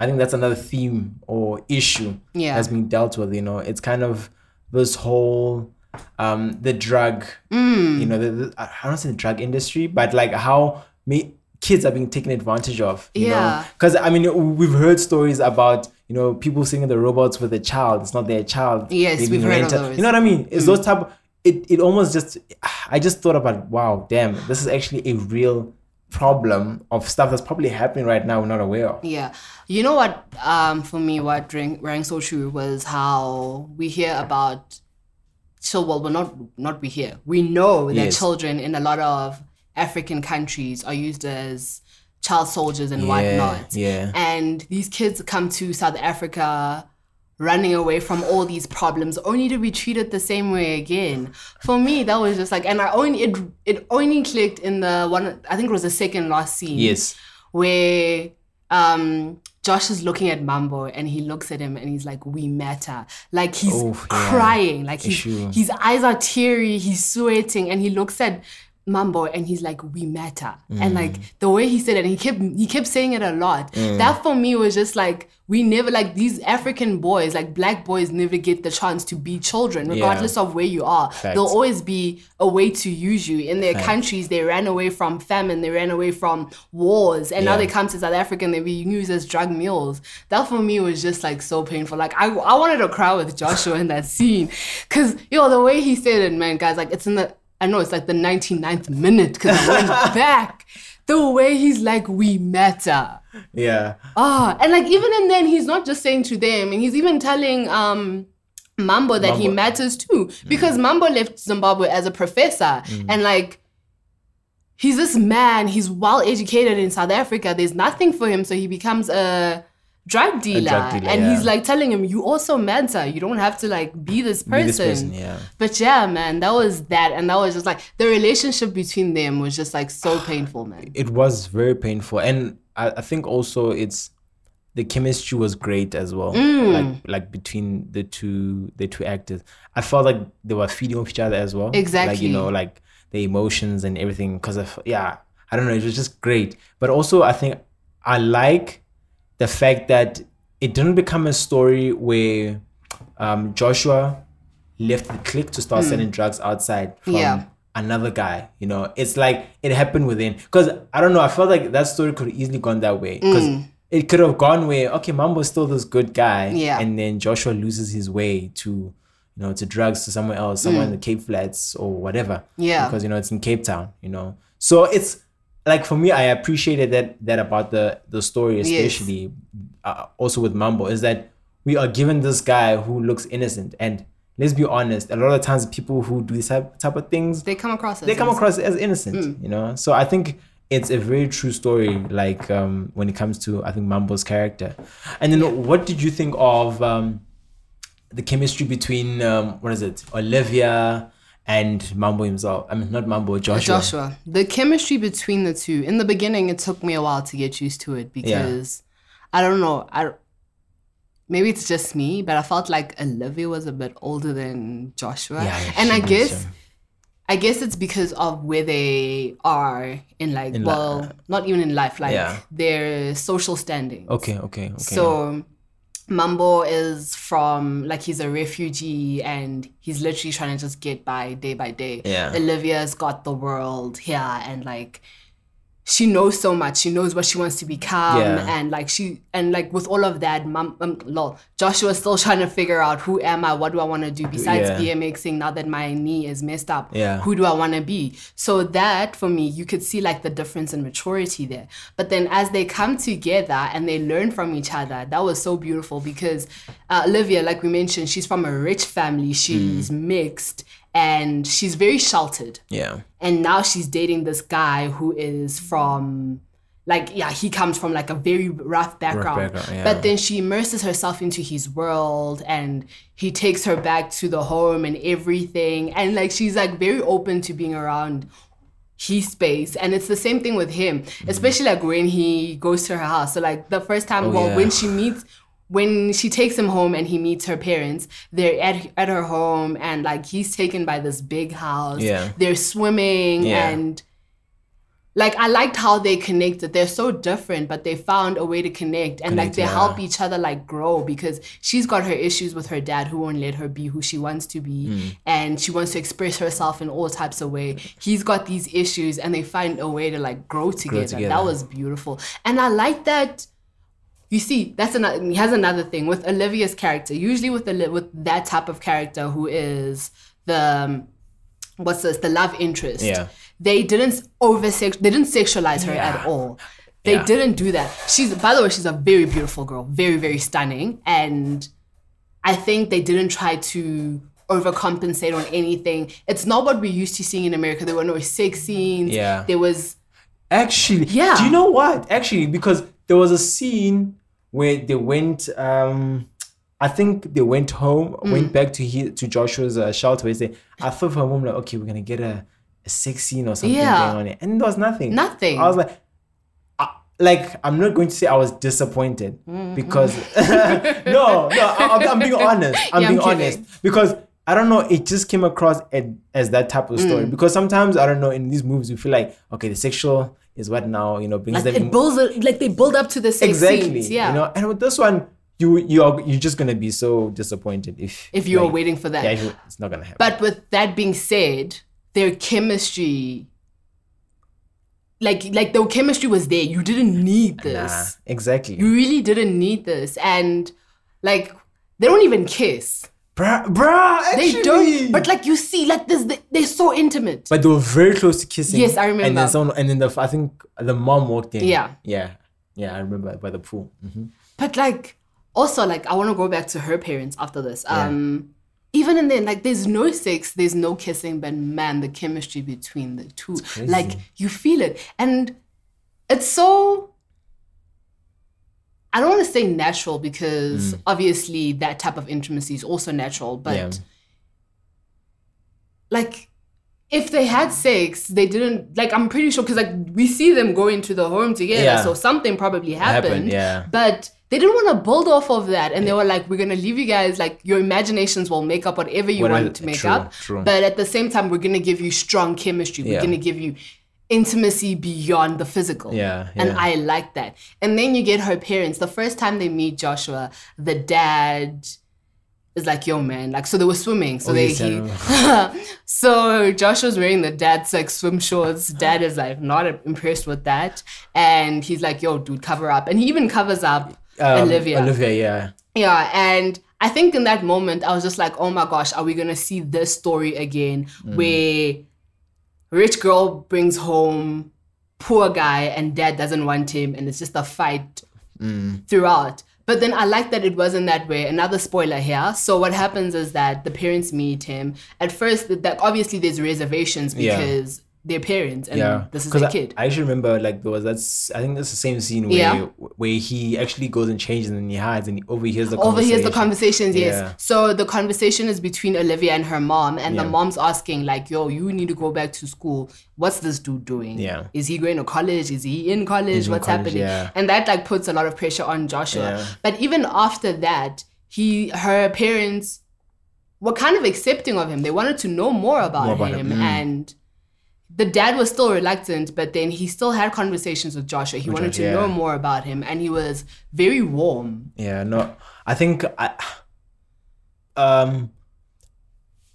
i think that's another theme or issue Yeah. that's being dealt with you know it's kind of this whole um the drug Mm. you know the, the, i don't say the drug industry but like how me kids are being taken advantage of you Yeah. because i mean we've heard stories about you know people seeing the robots with a child it's not their child Yes, we've heard of those. Mm. you know what i mean it's those type it, it almost just i just thought about wow damn this is actually a real problem of stuff that's probably happening right now we're not aware of Yeah. You know what, um, for me, what rang, rang so true was how we hear about, so, well, we're not, not we hear, we know that Yes. children in a lot of African countries are used as child soldiers and whatnot. yeah. And these kids come to South Africa running away from all these problems only to be treated the same way again. For me, that was just like, and I only, it, it only clicked in the one, I think it was the second last scene yes where um Josh is looking at Mambo and he looks at him and he's like, "We matter." Like he's Oof, yeah. crying, like he's, Issue. his eyes are teary, he's sweating, and he looks at Mambo and he's like, "We matter." And like Mm. the way he said it, and he kept he kept saying it a lot. That for me was just like we never like these African boys, like black boys, never get the chance to be children, regardless of where you are. There'll always be a way to use you. In their countries, they ran away from famine, they ran away from wars, and now they come to South Africa and they're being used as drug mules. That for me was just like so painful. Like I, I wanted to cry with Joshua in that scene, cause yo the way he said it, man, guys, like it's in the I know it's like the 99th minute because I went back. The way he's like, we matter. yeah Ah, and like even and then he's not just saying to them, and he's even telling um Mambo that he matters too. Because Mambo left Zimbabwe as a professor and like he's this man, he's well educated in South Africa. There's nothing for him, so he becomes a drug dealer. dealer, and yeah. he's like telling him, You also matter. You don't have to like be this Be person. this person, yeah. But yeah, man, that was that. And that was just like the relationship between them was just like so painful, man. It was very painful, and I, I think also it's the chemistry was great as well. Mm. Like like between the two the two actors, I felt like they were feeding off each other as well. Exactly. Like you know, like the emotions and everything. Because of yeah, I don't know, it was just great. But also, I think I like the fact that it didn't become a story where um, Joshua left the clique to start hmm. selling drugs outside from. Yeah. another guy. You know, it's like it happened within. Because I don't know, I felt like that story could have easily gone that way. Because hmm. it could have gone where okay, Mambo's still this good guy, Yeah. and then Joshua loses his way to you know to drugs to somewhere else, somewhere hmm. in the Cape Flats or whatever. Yeah. because you know it's in Cape Town. You know, so it's like for me, I appreciated that that about the the story, Yes. especially uh, also with Mambo, is that we are given this guy who looks innocent and. Let's be honest. A lot of times, people who do this type, type of things, They come across as they come innocent. across as innocent, you know. So I think it's a very true story. Like um, when it comes to I think Mambo's character, and then what did you think of um, the chemistry between um, what is it, Olivia and Mambo himself? I mean, not Mambo, Joshua. Joshua. The chemistry between the two. In the beginning, it took me a while to get used to it because I don't know. I maybe it's just me, but I felt like Olivia was a bit older than Joshua, Yeah, yeah, and I guess. um, I guess it's because of where they are in like In li- well, not even in life, like Yeah. their social standing. Okay, okay, okay. So Mambo is from like he's a refugee and he's literally trying to just get by day by day. Yeah. Olivia's got the world here and like she knows so much. She knows what she wants to become Yeah. and like she and like with all of that, Mum, um, lol, Joshua's still trying to figure out who am I? What do I want to do besides Yeah. BMXing now that my knee is messed up? Yeah. Who do I want to be? So that for me, you could see like the difference in maturity there. But then as they come together and they learn from each other, that was so beautiful because uh, Olivia, like we mentioned, she's from a rich family. She's mixed and she's very sheltered. Yeah, and now she's dating this guy who is from like yeah he comes from like a very rough background, background, yeah. but then she immerses herself into his world and he takes her back to the home and everything. And like she's like very open to being around his space. And it's the same thing with him especially like when he goes to her house. So like the first time oh, well Oh, yeah. when she meets when she takes him home and he meets her parents they're at, at her home and like he's taken by this big house Yeah. they're swimming Yeah. and like I liked how they connected. They're so different, but they found a way to connect and like they yeah. help each other like grow because she's got her issues with her dad who won't let her be who she wants to be Hmm. and she wants to express herself in all types of way. He's got these issues and they find a way to like grow together. together. That was beautiful. And I like that you see, that's another. He has another thing with Olivia's character. Usually with the with that type of character who is the um, what's this the love interest. Yeah. They didn't over sex. They didn't sexualize her at all. They Yeah. didn't do that. She's by the way, she's a very beautiful girl, very very stunning, and I think they didn't try to overcompensate on anything. It's not what we're used to seeing in America. There were no sex scenes. Yeah. There was Actually, Yeah. Do you know what? Actually, because there was a scene where they went. um I think they went home, Mm. went back to he, to Joshua's uh, shelter. They say, I thought for a moment like, okay, we're gonna get a, a sex scene or something Yeah. going on here, and there was nothing. Nothing. I was like. I- Like I'm not going to say I was disappointed Mm-hmm. because no, no, I, I'm, I'm being honest. I'm Yeah, I'm being honest because I don't know. It just came across as, as that type of Mm. story because sometimes I don't know. In these movies, you feel like okay, the sexual is what now you know brings like them it builds a, like they build up to the sex exactly. scenes. Yeah. You know, and with this one, you you are you're just gonna be so disappointed if if you're like, waiting for that. Yeah, it's not gonna happen. But with that being said, their chemistry, like like the chemistry was there. You didn't need this. nah, exactly. You really didn't need this, and like they don't even kiss. Bruh, bruh, They actually. don't. But like you see, like this, they, they're so intimate. But they were very close to kissing. Yes, I remember. And then someone, and then the I think the mom walked in. Yeah. yeah, yeah. I remember by the pool. hmm But like also like I want to go back to her parents after this. Um even in there, like there's no sex, there's no kissing, but man, the chemistry between the two, like you feel it, and it's so. I don't want to say natural because mm. obviously that type of intimacy is also natural, but Yeah. like if they had sex, they didn't like. I'm pretty sure because like we see them go into the home together, Yeah. so something probably happened. Happened, yeah. But they didn't want to build off of that, and they were like, "We're gonna leave you guys. Like your imaginations will make up whatever you Whatever- want to make true, up. true. But at the same time, we're gonna give you strong chemistry. We're gonna give you intimacy beyond the physical. Yeah, And. I like that. And then you get her parents. The first time they meet Joshua, the dad is like, yo, man. Like, so they were swimming. So Oh, they, he, so Joshua's wearing the dad's like swim shorts. Dad is like not impressed with that. And he's like, yo, dude, cover up. And he even covers up Um, Olivia. Olivia, yeah. Yeah, and I think in that moment I was just like, oh my gosh, are we gonna see this story again where rich girl brings home poor guy and dad doesn't want him and it's just a fight mm. throughout. But then I like that it wasn't that way. Another spoiler here. So what happens is that the parents meet him. At first, that obviously there's reservations Yeah. They're parents and Yeah, this is a I- kid. I, actually remember like there was that's I think that's the same scene where Yeah. where he actually goes and changes and he hides and he overhears the conversations. overhears the conversation. conversations yes Yeah. so the conversation is between olivia and her mom and the mom's asking like yo you need to go back to school what's this dude doing Yeah. is he going to college is he in college in what's college, happening and that like puts a lot of pressure on joshua but even after that he her parents were kind of accepting of him they wanted to know more about, More about him, him, mm. and the dad was still reluctant, but then he still had conversations with Joshua. He wanted to Joshua, know more about him, and he was very warm. Yeah, no, I think I, um,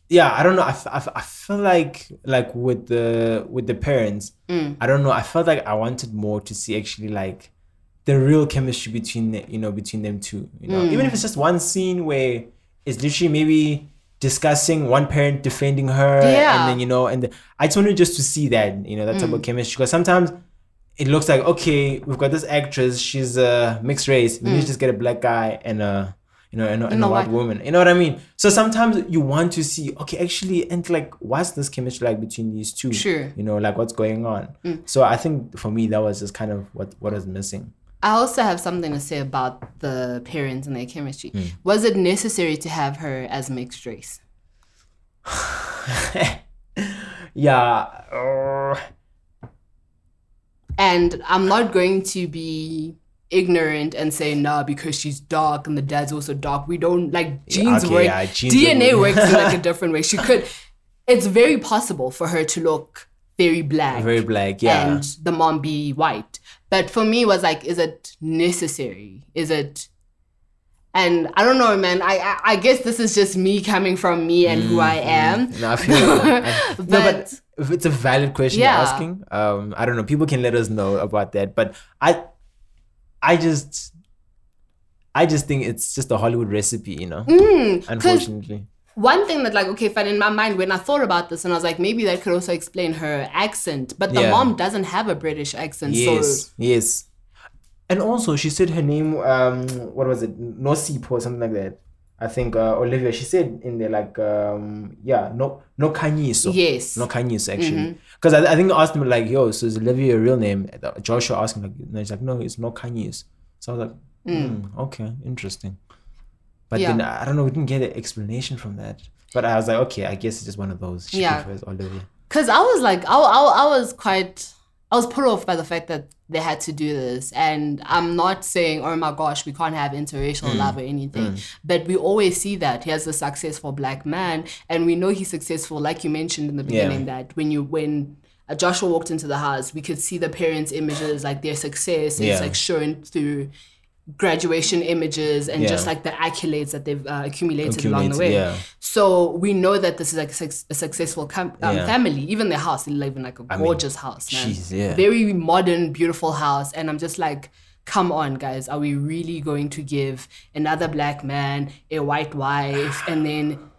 yeah, I don't know. I, I, I feel like like with the with the parents, Mm. I don't know. I felt like I wanted more to see actually like the real chemistry between the, you know between them two. You know, Mm. even if it's just one scene where it's literally maybe discussing one parent defending her, Yeah. and then you know, and the, I just wanted just to see that you know that type Mm. of chemistry because sometimes it looks like okay, we've got this actress, she's a mixed race. We need to just get a black guy and a you know and a, and Mm. a a white white- woman. You know what I mean? So sometimes you want to see okay, actually, and like what's this chemistry like between these two? Sure. You know, like what's going on. Mm. So I think for me that was just kind of what what was missing. I also have something to say about the parents and their chemistry. Mm. Was it necessary to have her as mixed race? Yeah. uh, And I'm not going to be ignorant and say nah because she's dark and the dad's also dark. We don't like genes okay, work. yeah, genes DNA works in like a different way. She could. It's very possible for her to look very black. very black. Yeah. and the mom be white. But for me, it was like, is it necessary? Is it? And I don't know, man. I I, I guess this is just me coming from me and who I am. no, I feel I- no, but But- it's a valid question Yeah. you're asking. Um, I don't know. People can let us know about that, but I, I just, I just think it's just a Hollywood recipe, you know. Because Unfortunately, one thing that like okay, fine in my mind when I thought about this and I was like maybe that could also explain her accent, but the Yeah. mom doesn't have a British accent, yes, so yes. And also, she said her name. Um, what was it? Nosip or something like that. I think uh, Olivia. She said in there like, um, yeah, no, no Kanyiso. yes, No Kanyis actually, because I, I think I asked him like, "Yo, so is Olivia your real name?" Joshua asked him like, no, he's like, "No, it's no Kanyis." So I was like, hmm, "Okay, interesting." But Yeah. then I don't know, we didn't get an explanation from that. But I was like, "Okay, I guess it's just one of those." She Yeah. prefers Olivia. Because I was like, I, I, I was quite, I was put off by the fact that they had to do this. And I'm not saying, oh my gosh, we can't have Mm. interracial love or anything. But we always see that. He has a successful black man. And we know he's successful, like you mentioned in the beginning, that when you, when, Joshua walked into the house, we could see the parents' images, like their success is Yeah. like shown through graduation images and just like the accolades that they've uh, accumulated, along the way. Yeah. So we know that this is like a, suc- a successful com- um, Yeah. family. Even their house, they live in like a gorgeous house, man. yeah. Very modern, beautiful house. And I'm just like, come on, guys. Are we really going to give another black man a white wife and then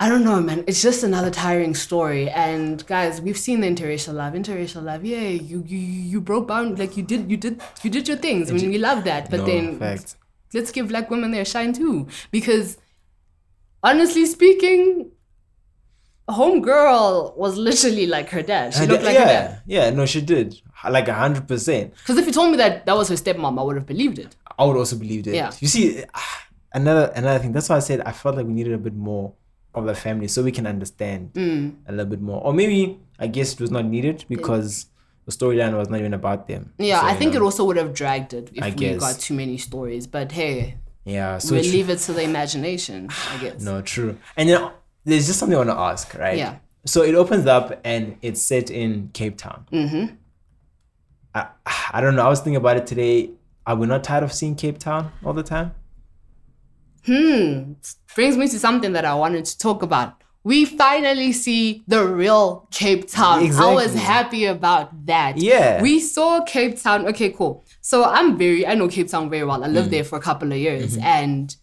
I don't know, man. It's just another tiring story. And guys, we've seen the interracial love. Interracial love, yeah, you you you broke bound like you did you did you did your things. I mean, we love that. But No, then fact. let's give black women their shine too because honestly speaking, a homegirl was literally like her dad. She And, looked like yeah, her dad. yeah, no, she did like a hundred percent. Because if you told me that that was her stepmom, I would have believed it. I would also believe it. Yeah. You see, ah, another another thing. That's why I said I felt like we needed a bit more of the family so we can understand Mm. a little bit more. Or maybe I guess it was not needed because the storyline was not even about them. Yeah, So, I think know, it also would have dragged it if I we guess. got too many stories. But hey, Yeah. So we'll leave it to the imagination, I guess. No, true. And there's just something I want to ask, right? Yeah. So it opens up and it's set in Cape Town. Mm-hmm. I, I don't know. I was thinking about it today. Are we not tired of seeing Cape Town all the time? Hmm. Brings me to something that I wanted to talk about. We finally see the real Cape Town. I was happy about that. Yeah. We saw Cape Town. Okay, cool. So I'm very, I know Cape Town very well. I Mm. lived there for a couple of years. Mm-hmm. And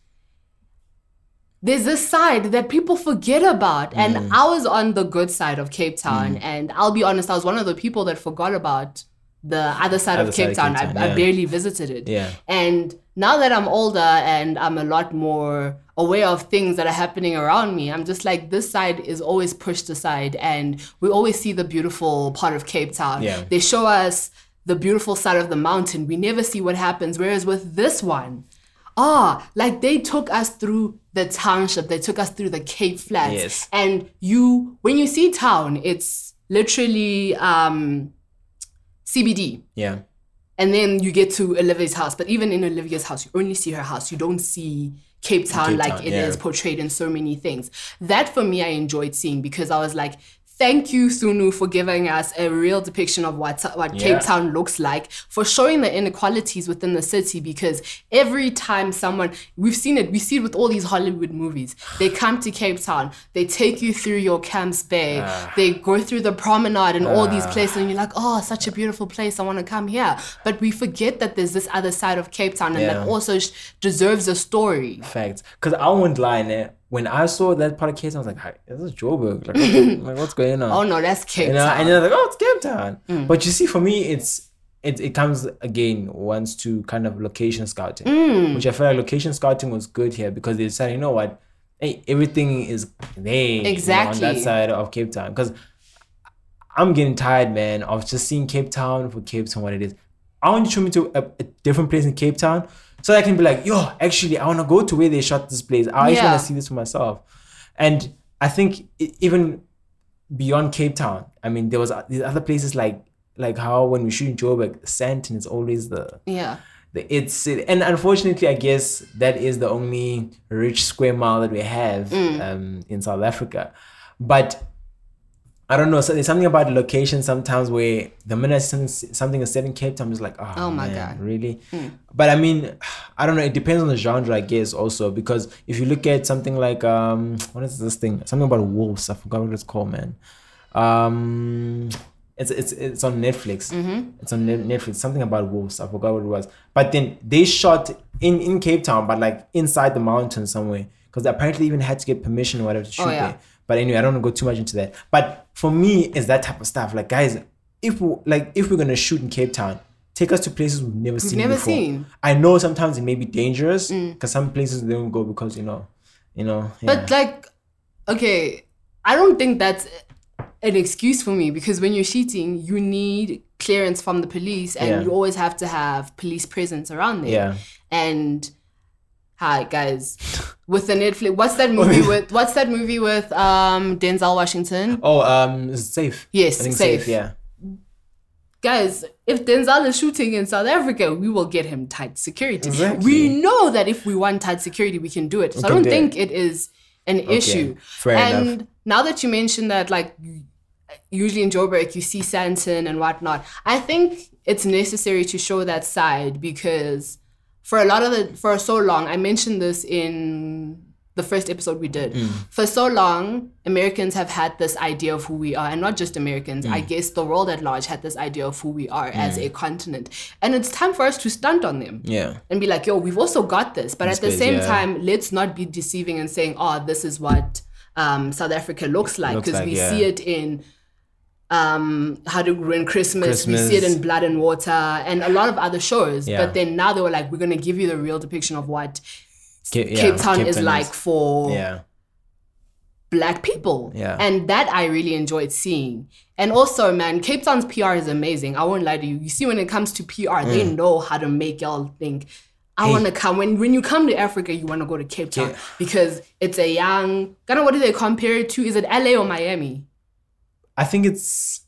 there's this side that people forget about. And Mm. I was on the good side of Cape Town. And I'll be honest, I was one of the people that forgot about the other side Other of side Cape of Town. Cape Town, I, I barely visited it. Yeah. And now that I'm older and I'm a lot more aware of things that are happening around me, I'm just like, this side is always pushed aside. And we always see the beautiful part of Cape Town. Yeah. They show us the beautiful side of the mountain. We never see what happens. Whereas with this one, ah, like they took us through the township, they took us through the Cape Flats. Yes. And you, when you see town, it's literally um, CBD Yeah. And then you get to Olivia's house. But even in Olivia's house, you only see her house. You don't see Cape Town Cape like Town, it is yeah. portrayed in so many things. That for me, I enjoyed seeing because I was like, thank you, Sunu, for giving us a real depiction of what what Yeah. Cape Town looks like, for showing the inequalities within the city. Because every time someone, we've seen it, we see it with all these Hollywood movies. They come to Cape Town, they take you through your Camps Bay, Ah. they go through the promenade and all these places, and you're like, oh, such a beautiful place, I want to come here. But we forget that there's this other side of Cape Town, and that also sh- deserves a story. Facts. Because I won't lie, né? When I saw that part of Cape Town, I was like, "Hi, this is Joburg. Like, what- like, what's going on? Oh no, that's Cape you know, Town. and you're like, oh, it's Cape Town. Mm. But you see, for me, it's it, it comes again once to kind of location scouting, mm. which I feel like location scouting was good here because they decided, you know what, hey, everything is there you know, on that side of Cape Town. Because I'm getting tired, man, of just seeing Cape Town for Cape Town what it is. I want to show me to a, a different place in Cape Town so I can be like, yo, actually, I want to go to where they shot this place. I actually Yeah. want to see this for myself. And I think e- even beyond Cape Town, I mean, there was uh, these other places like like how when we shoot in Joburg, Sandton is always the yeah. the it's it, and unfortunately, I guess that is the only rich square mile that we have Mm. um, in South Africa. But I don't know. So there's something about the location sometimes where the minute something, something is set in Cape Town, I'm just like, oh, Oh my man, God. Really? But I mean, I don't know. It depends on the genre, I guess, also because if you look at something like um, what is this thing? Something about wolves. I forgot what it's called, man. Um, it's it's it's on Netflix. Mm-hmm. It's on Net- Netflix. Something about wolves. I forgot what it was. But then they shot in in Cape Town, but like inside the mountains somewhere, because they apparently even had to get permission or whatever to shoot Oh, yeah. there. But anyway, I don't want to go too much into that. But for me, it's that type of stuff. Like guys, if we like if we're gonna shoot in Cape Town, take us to places we've never seen never before. seen. Mm. I know sometimes it may be dangerous because some places they don't go because you know, you know. Yeah. But like, okay, I don't think that's an excuse for me because when you're shooting, you need clearance from the police, and Yeah. you always have to have police presence around there. yeah. And hi guys, with the Netflix, what's that movie with? What's that movie with um Denzel Washington? Oh, um, safe. Yes, think Safe. Yeah. Guys, if Denzel is shooting in South Africa, we will get him tight security. Exactly. We know that if we want tight security, we can do it. So I don't do it. think it is an issue. fair and enough. now that you mentioned that, like usually in Joburg, you see Sandton and whatnot. I think it's necessary to show that side because for a lot of the for so long, I mentioned this in the first episode we did. Mm. For so long, Americans have had this idea of who we are, and not just Americans. Mm. I guess the world at large had this idea of who we are as a continent, and it's time for us to stunt on them Yeah. and be like, yo, we've also got this. But at the same yeah. time, let's not be deceiving and saying, oh, this is what um, South Africa looks like. Because like, we yeah. see it in um, How to Ruin Christmas. We see it in Blood and Water and a lot of other shows. Yeah. But then now they were like, we're going to give you the real depiction of what Ca- yeah, Cape Town is like for Yeah. black people. Yeah. And that I really enjoyed seeing. And also, man, Cape Town's PR is amazing. I won't lie to you. You see, when it comes to PR, they Mm. know how to make y'all think. I want to come when when you come to Africa, you want to go to Cape Town Yeah. because it's a young. Kind of what do they compare it to? Is it LA or Miami? I think it's.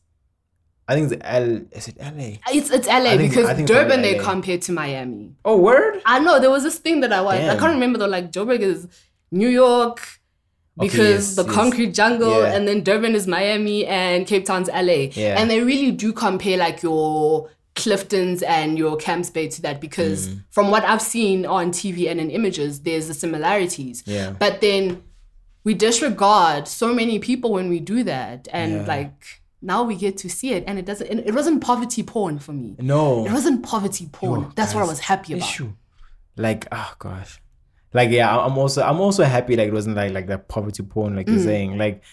I think it's L. Is it LA? It's it's LA think- because Durban they LA. compare to Miami. Oh, word. I know there was this thing that I watched. I can't remember though. Like Joburg is New York Okay, because yes, the yes. concrete jungle, Yeah. and then Durban is Miami, and Cape Town's LA. Yeah. And they really do compare like your Cliftons and your Camps Bay to that because Mm. from what I've seen on TV and in images, there's the similarities. Yeah. But then we disregard so many people when we do that, and Yeah. like now we get to see it, and it doesn't. It wasn't poverty porn for me. No. It wasn't poverty porn. Yo, That's what I was happy about. issue. Like, oh gosh. Like, yeah, I'm also I'm also happy like it wasn't like like that poverty porn, like you're Mm. saying. Like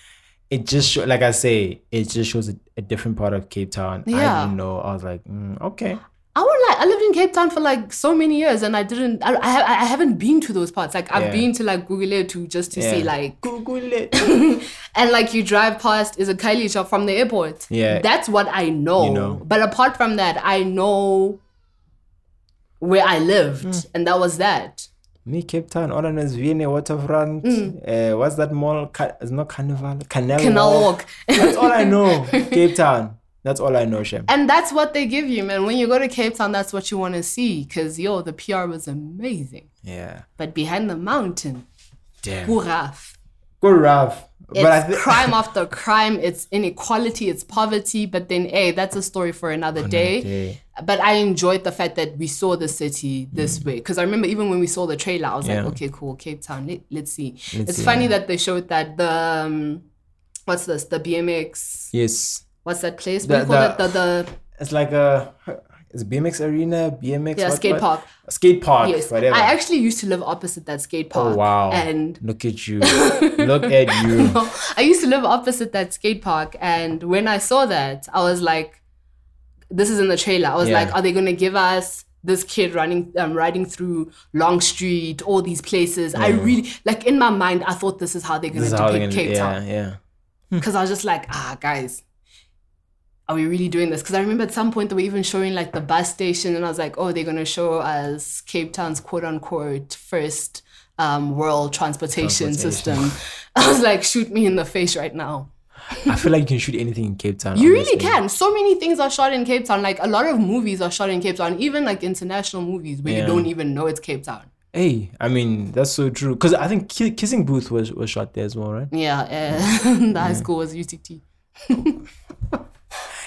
it just show, like I say, it just shows a, a different part of Cape Town. I Yeah. didn't know. I was like, mm, okay. I would like. I lived in Cape Town for like so many years, and I didn't. I, I, I haven't been to those parts. Like I've Yeah. been to like Google to just to see like, Google and like you drive past is a Khayelitsha from the airport. Yeah. that's what I know. You know. But apart from that, I know where I lived, Mm. and that was that. Me, Cape Town, all I know is V&A waterfront. Uh, what's that mall? Ca- it's not Carnival. Canal, Mm. Canal Walk. Walk. That's all I know. Cape Town. That's all I know, Shem. And that's what they give you, man. When you go to Cape Town, that's what you want to see. Cause yo, the PR was amazing. Yeah. But behind the mountain, Damn. who rough. Good rough. It's But I think crime after crime. It's inequality. It's poverty. But then, hey, that's a story for another day. day. But I enjoyed the fact that we saw the city this way. Because I remember even when we saw the trailer, I was Mm. Yeah. like, okay, cool, Cape Town. Let, let's see. Let's it's see, funny that they showed that the um, what's this? The BMX. yes. What's that place? The- What do you call the- it? The the It's like a it's BMX arena, BMX yeah what- skate what? park. skate park, Yes, whatever. I actually used to live opposite that skate park. oh wow! And look at you, look at you. I used to live opposite that skate park, and when I saw that, I was like, "This is in the trailer." I was Yeah. like, "Are they gonna give us this kid running, um, riding through Long Street, all these places?" I really like in my mind, I thought this is how they're gonna This is how they're depict gonna, Cape yeah, Town yeah. because I was just like, "Ah, guys." Are we really doing this? Because I remember at some point they were even showing like the bus station, and I was like, "Oh, they're gonna show us Cape Town's quote unquote first um, world transportation, Transportation. system." I was like, "Shoot me in the face right now." I feel like you can shoot anything in Cape Town. You really can. So many things are shot in Cape Town. Like a lot of movies are shot in Cape Town, even like international movies where Yeah. you don't even know it's Cape Town. Hey, I mean that's so true. Cause I think Ki- Kissing Booth was was shot there as well, right? Yeah, uh, the high school was UCT.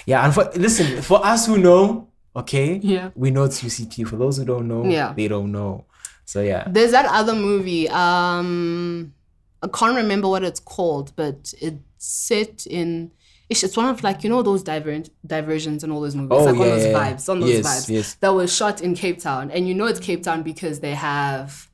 Yeah, and for listen, for us who know, okay, Yeah. we know it's UCT. For those who don't know, Yeah. they don't know. So yeah, There's that other movie. Um, I can't remember what it's called, but it's set in. It's it's one of like you know those diver- diversions and all those movies, Oh, like on yeah, those yeah, vibes, on those Yes, vibes. yes. That was shot in Cape Town, and you know it's Cape Town because they have.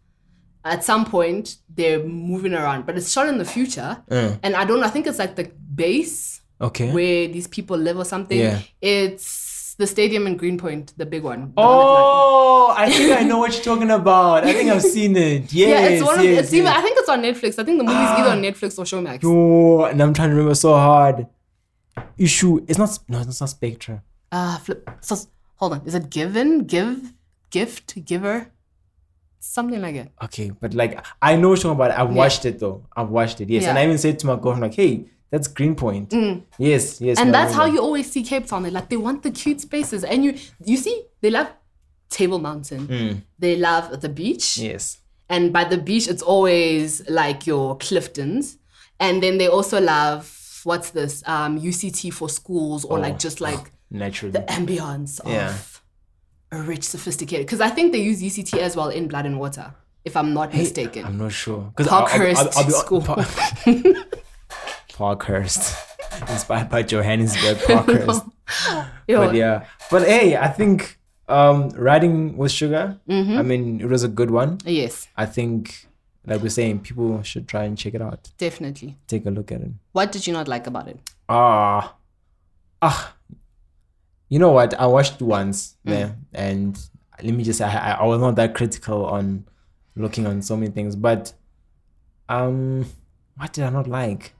At some point, they're moving around, but it's shot in the future, Mm. and I don't. I think it's like the base okay. where these people live or something. Yeah. It's the stadium in Greenpoint, the big one. the one Oh, I think I know what you're talking about. I think I've seen it. Yes, Yeah, it's one of yes, it's even yes. I think it's on Netflix. I think the movie's either on Netflix or Showmax. Oh, and I'm trying to remember so hard. Issue. It's not. No, it's not Spectre. Ah, flip. So, hold on. Is it given? Give? Gift? Giver? Something like it. Okay, but like I know what you're talking about. I've watched it though. I've watched it. Yes, and I even said to my girlfriend like, "Hey, that's Greenpoint." Yes, yes. And no, that's how you always see Cape Town. They like they want the cute spaces. And you you see, they love Table Mountain. They love the beach. Yes. And by the beach, it's always like your Cliftons. And then they also love what's this? Um, UCT for schools or like just like Naturally. the ambience of Yeah. a rich, sophisticated. Because I think they use UCT as well in Blood and Water, if I'm not mistaken. I'm not sure. Because Parkhurst School. Parkhurst. Inspired by Johannesburg Parkhurst. But yeah. But hey, I think um riding with sugar, Mm-hmm. I mean it was a good one. Yes, I think like we're saying, people should try and check it out. definitely. Take a look at it. What did you not like about it? Ah, ah. You know what? I watched once, Mm. yeah, and let me just say, I, I was not that critical on looking on so many things, but um, what did I not like?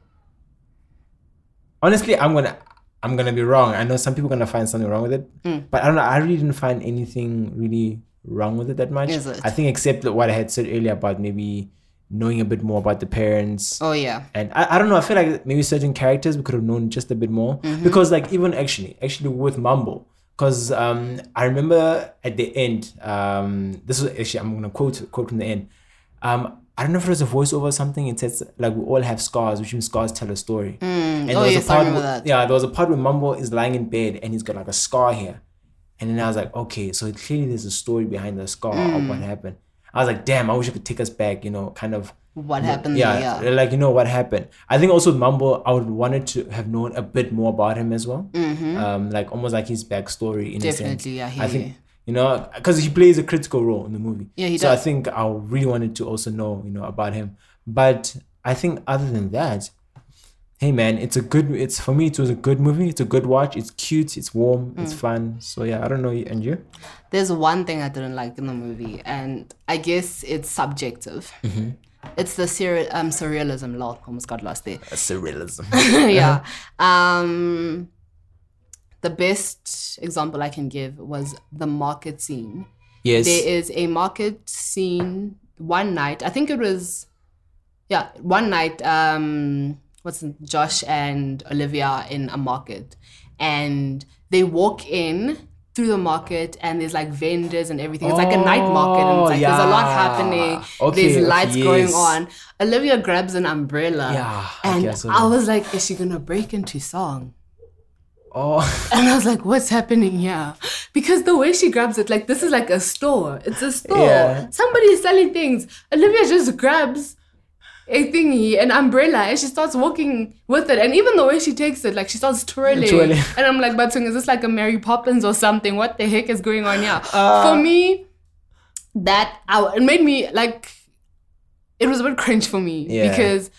Honestly, I'm gonna I'm gonna be wrong. I know some people are gonna find something wrong with it, Mm. but I don't know. I really didn't find anything really wrong with it that much. Is it? I think except what I had said earlier about maybe knowing a bit more about the parents. Oh yeah. And I, I don't know, I feel like maybe certain characters we could have known just a bit more. Mm-hmm. Because like even actually, actually with Mumble, because um I remember at the end, um this was actually I'm gonna quote quote from the end. Um I don't know if it was a voiceover or something. It says like we all have scars, which means scars tell a story. And Oh, there was yes, a part where- that. Yeah, there was a part where Mumble is lying in bed and he's got like a scar here. And then I was like, okay, so clearly there's a story behind the scar of Mm. what happened. I was like, damn, I wish you could take us back, you know, kind of What happened yeah, there? Yeah. like you know what happened. I think also with I would wanted to have known a bit more about him as well. Um, like almost like his backstory in a sense. Mm-hmm. Definitely, yeah, he- I think you know because he plays a critical role in the movie. Yeah, he so I think I really wanted to also know you know about him. But I think other than that, hey man, it's a good. It's for me. It was a good movie. It's a good watch. It's cute. It's warm. It's Mm. fun. So yeah, I don't know. You and you? There's one thing I didn't like in the movie, and I guess it's subjective. Mm-hmm. It's the sur- um, surrealism. Almost got lost there. Surrealism. yeah. Um, the best example I can give was the market scene. yes. There is a market scene one night. I think it was, yeah, one night. Um, what's it, Josh and Olivia in a market, and they walk in through the market, and there's like vendors and everything. It's like a night market, and it's like there's a lot happening. Okay, there's lights going on. Olivia grabs an umbrella, Yeah, and okay, I I was like, is she gonna break into song? Oh. And I was like, what's happening here? Because the way she grabs it, like this is like a store. It's a store. Yeah. Somebody is selling things. Olivia just grabs a thingy, an umbrella, and she starts walking with it. And even the way she takes it, like she starts twirling. Twirling. And I'm like, Batung, is this like a Mary Poppins or something? What the heck is going on here? Uh. for me, that I, it made me like it was a bit cringe for me Yeah. because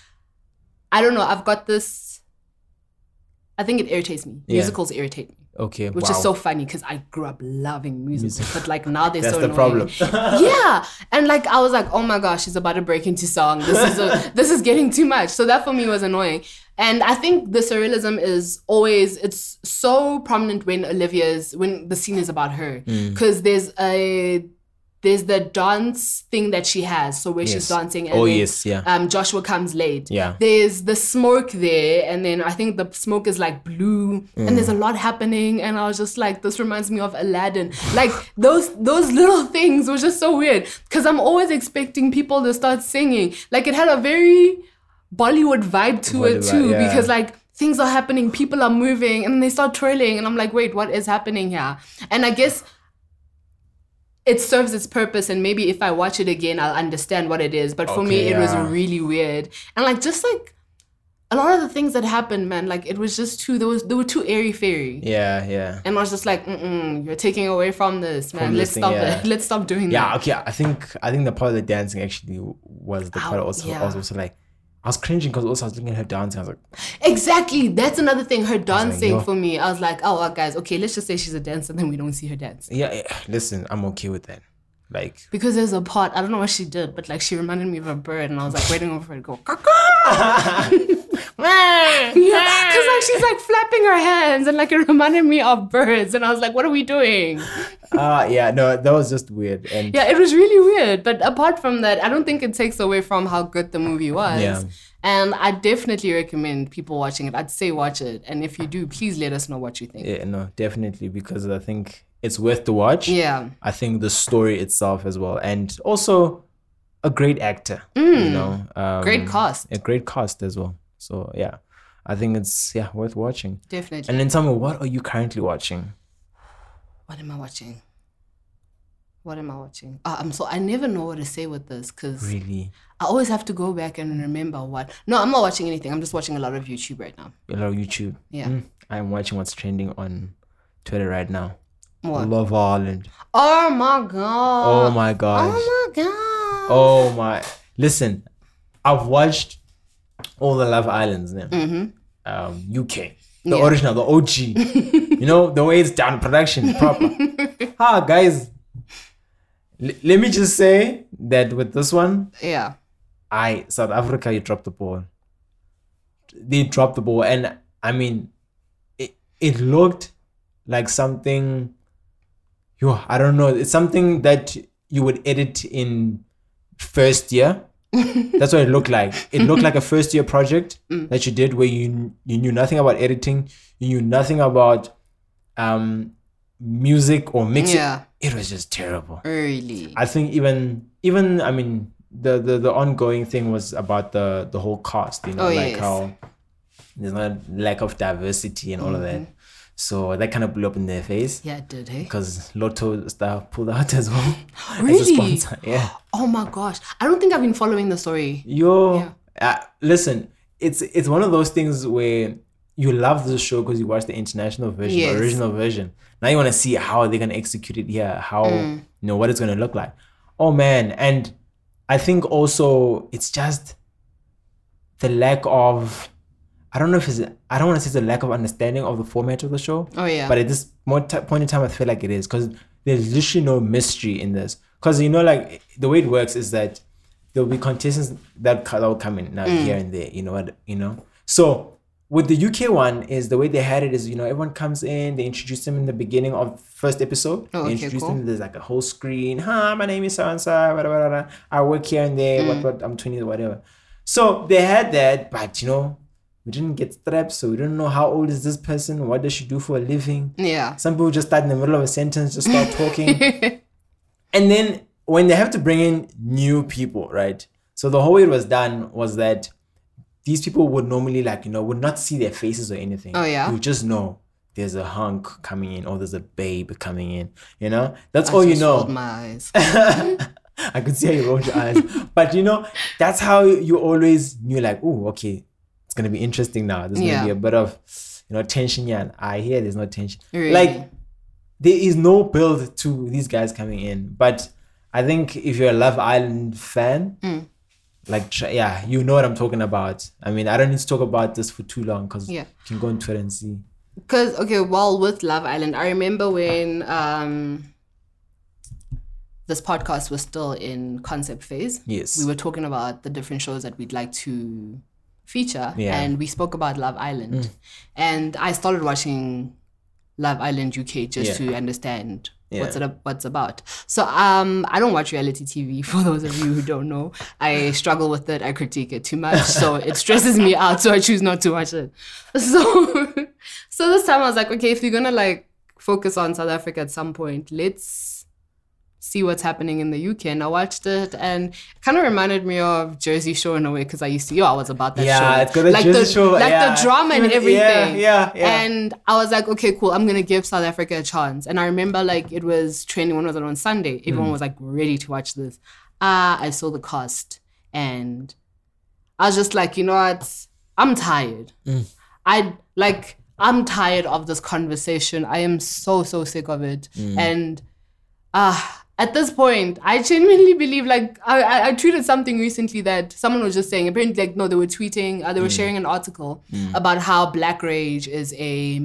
I don't know. I've got this. I think it irritates me. Yeah. Musicals irritate me, Okay. which wow. is so funny because I grew up loving musicals, but like now they're That's so the annoying. problem. yeah, and like I was like, oh my gosh, she's about to break into song. This is a, this is getting too much. So that for me was annoying. And I think the surrealism is always it's so prominent when Olivia's when the scene is about her Mm. because there's a there's the dance thing that she has. So where Yes. she's dancing and Oh, then, yes, yeah. um Joshua comes late. Yeah. There's the smoke there, and then I think the smoke is like blue, and there's a Mm. lot happening. And I was just like, this reminds me of Aladdin. Like those those little things was just so weird because I'm always expecting people to start singing. Like it had a very Bollywood vibe to it too, yeah. because like things are happening, people are moving, and they start twirling, and I'm like, wait, what is happening here? And I guess it serves its purpose and maybe if i watch it again i'll understand what it is. But for me Okay, it was really weird. And like just like a lot of the things that happened man like it was just too there was there were too airy fairy. Yeah, yeah. and i was just like Mm-mm, you're taking away from this man. From let's thing, stop yeah. it. Let's stop doing Yeah, that. Yeah, okay. I think I think the part of the dancing actually was the part Ow, also I was also like I was cringing because also I was looking at her dancing. I was like, exactly that's another thing her dancing yo. for me i was like oh well, guys okay let's just say she's a dancer then we don't see her dance yeah, yeah, listen, I'm okay with that. Like, because there's a part I don't know what she did, but like she reminded me of a bird, and I was like waiting for her to go. Yeah, because like she's like flapping her hands, and like it reminded me of birds, and I was like, "What are we doing?" uh yeah, no, that was just weird. And Yeah, it was really weird. But apart from that, I don't think it takes away from how good the movie was. Yeah. And I definitely recommend people watching it. I'd say watch it, and if you do, please let us know what you think. yeah, no, definitely because I think it's worth the watch. Yeah. I think the story itself as well, and also a great actor. You know, um, Mm. Great cast. a great cast as well. So yeah, I think it's yeah worth watching. Definitely. And then tell me, what are you currently watching? What am I watching? What am I watching? Uh, I'm so I never know what to say with this because Really, I always have to go back and remember what. No, I'm not watching anything. I'm just watching a lot of YouTube right now. a lot of YouTube. Yeah. Mm, I'm watching what's trending on Twitter right now. What? Love Island. Oh my god. Oh my gosh. Oh my god. Oh my. Listen, I've watched all the Love Islands now. Um, UK. The Mm-hmm. Yeah. original, the OG. you know, the way it's done, production, proper. ah, guys. L- let me just say that with this one, Yeah. I South Africa, you dropped the ball. they dropped the ball, and I mean, it it looked like something. Yo, I don't know. It's something that you would edit in first year. That's what it looked like. It looked like a first year project Mm. that you did where you you knew nothing about editing, you knew nothing about um music or mixing. Yeah. It was just terrible. Really. I think even even I mean the the the ongoing thing was about the the whole cast, you know, Oh, like yes. how there's not lack of diversity and all of Mm-hmm. that. So that kind of blew up in their face Yeah, it did, hey? because Lotto Star pulled out as well as Really? sponsor. Yeah. Oh my gosh. I don't think I've been following the story. Yo, Yeah. uh, listen, it's it's one of those things where you love the show because you watch the international version, Yes. the original version. Now you want to see how they're gonna execute it here, how Mm. you know what it's gonna look like. Oh man, and I think also it's just the lack of. I don't know if it's. I don't want to say it's a lack of understanding of the format of the show. Oh, yeah. But at this point in time, I feel like it is because there's literally no mystery in this. Because you know, like the way it works is that there'll be contestants that that will come in now Mm. here and there. You know what? You know. So with the UK one is the way they had it is you know everyone comes in they introduce them in the beginning of first episode. Oh, they okay, introduce cool. them. There's like a whole screen. Hi, my name is so and so. Whatever. I work here and there. Mm. What? What? I'm 20 or whatever. So they had that, but you know. We didn't get straps, so we don't know how old is this person. What does she do for a living? Yeah. Some people just start in the middle of a sentence, just start talking. and then when they have to bring in new people, right? So the whole way it was done was that these people would normally like, you know, would not see their faces or anything. Oh, yeah? You just know there's a hunk coming in or there's a babe coming in. You know? That's all you know. my eyes. I could see how you rolled your eyes. But you know, that's how you always knew like, oh, okay, it's gonna be interesting now. There's Yeah. gonna be a bit of you know tension here. And I hear there's no tension. Really? Like there is no build to these guys coming in. But I think if you're a Love Island fan, Mm. like yeah, you know what I'm talking about. I mean, I don't need to talk about this for too long because Yeah. you can go on Twitter and see. Because okay, while with Love Island, I remember when um this podcast was still in concept phase. Yes. We were talking about the different shows that we'd like to feature, Yeah. Mm. and we spoke about Love Island, and I started watching Love Island UK just Yeah. to understand what's it ab- what's about. So um, I don't watch reality TV. For those of you who don't know, I struggle with it. I critique it too much, so it stresses me out. So I choose not to watch it. So so this time I was like, okay, if you're gonna like focus on South Africa at some point, let's see what's happening in the UK. And I watched it, and it kind of reminded me of Jersey Shore in a way because I used to, yo, I was about that show. Yeah, it's got like Jersey the, Shore, like yeah. the drama and everything. yeah, yeah, yeah. And I was like, okay, cool. I'm gonna give South Africa a chance. And I remember like it was training. When was it on Sunday? Everyone Hmm. was like ready to watch this. Ah, I saw the cast, and I was just like, you know what? I'm tired. Hmm. I like. I'm tired of this conversation. I am so so sick of it. Hmm. And ah. At this point, I genuinely believe like I, I, I tweeted something recently that someone was just saying apparently like no they were tweeting uh, they were Mm. sharing an article about how Black Rage is a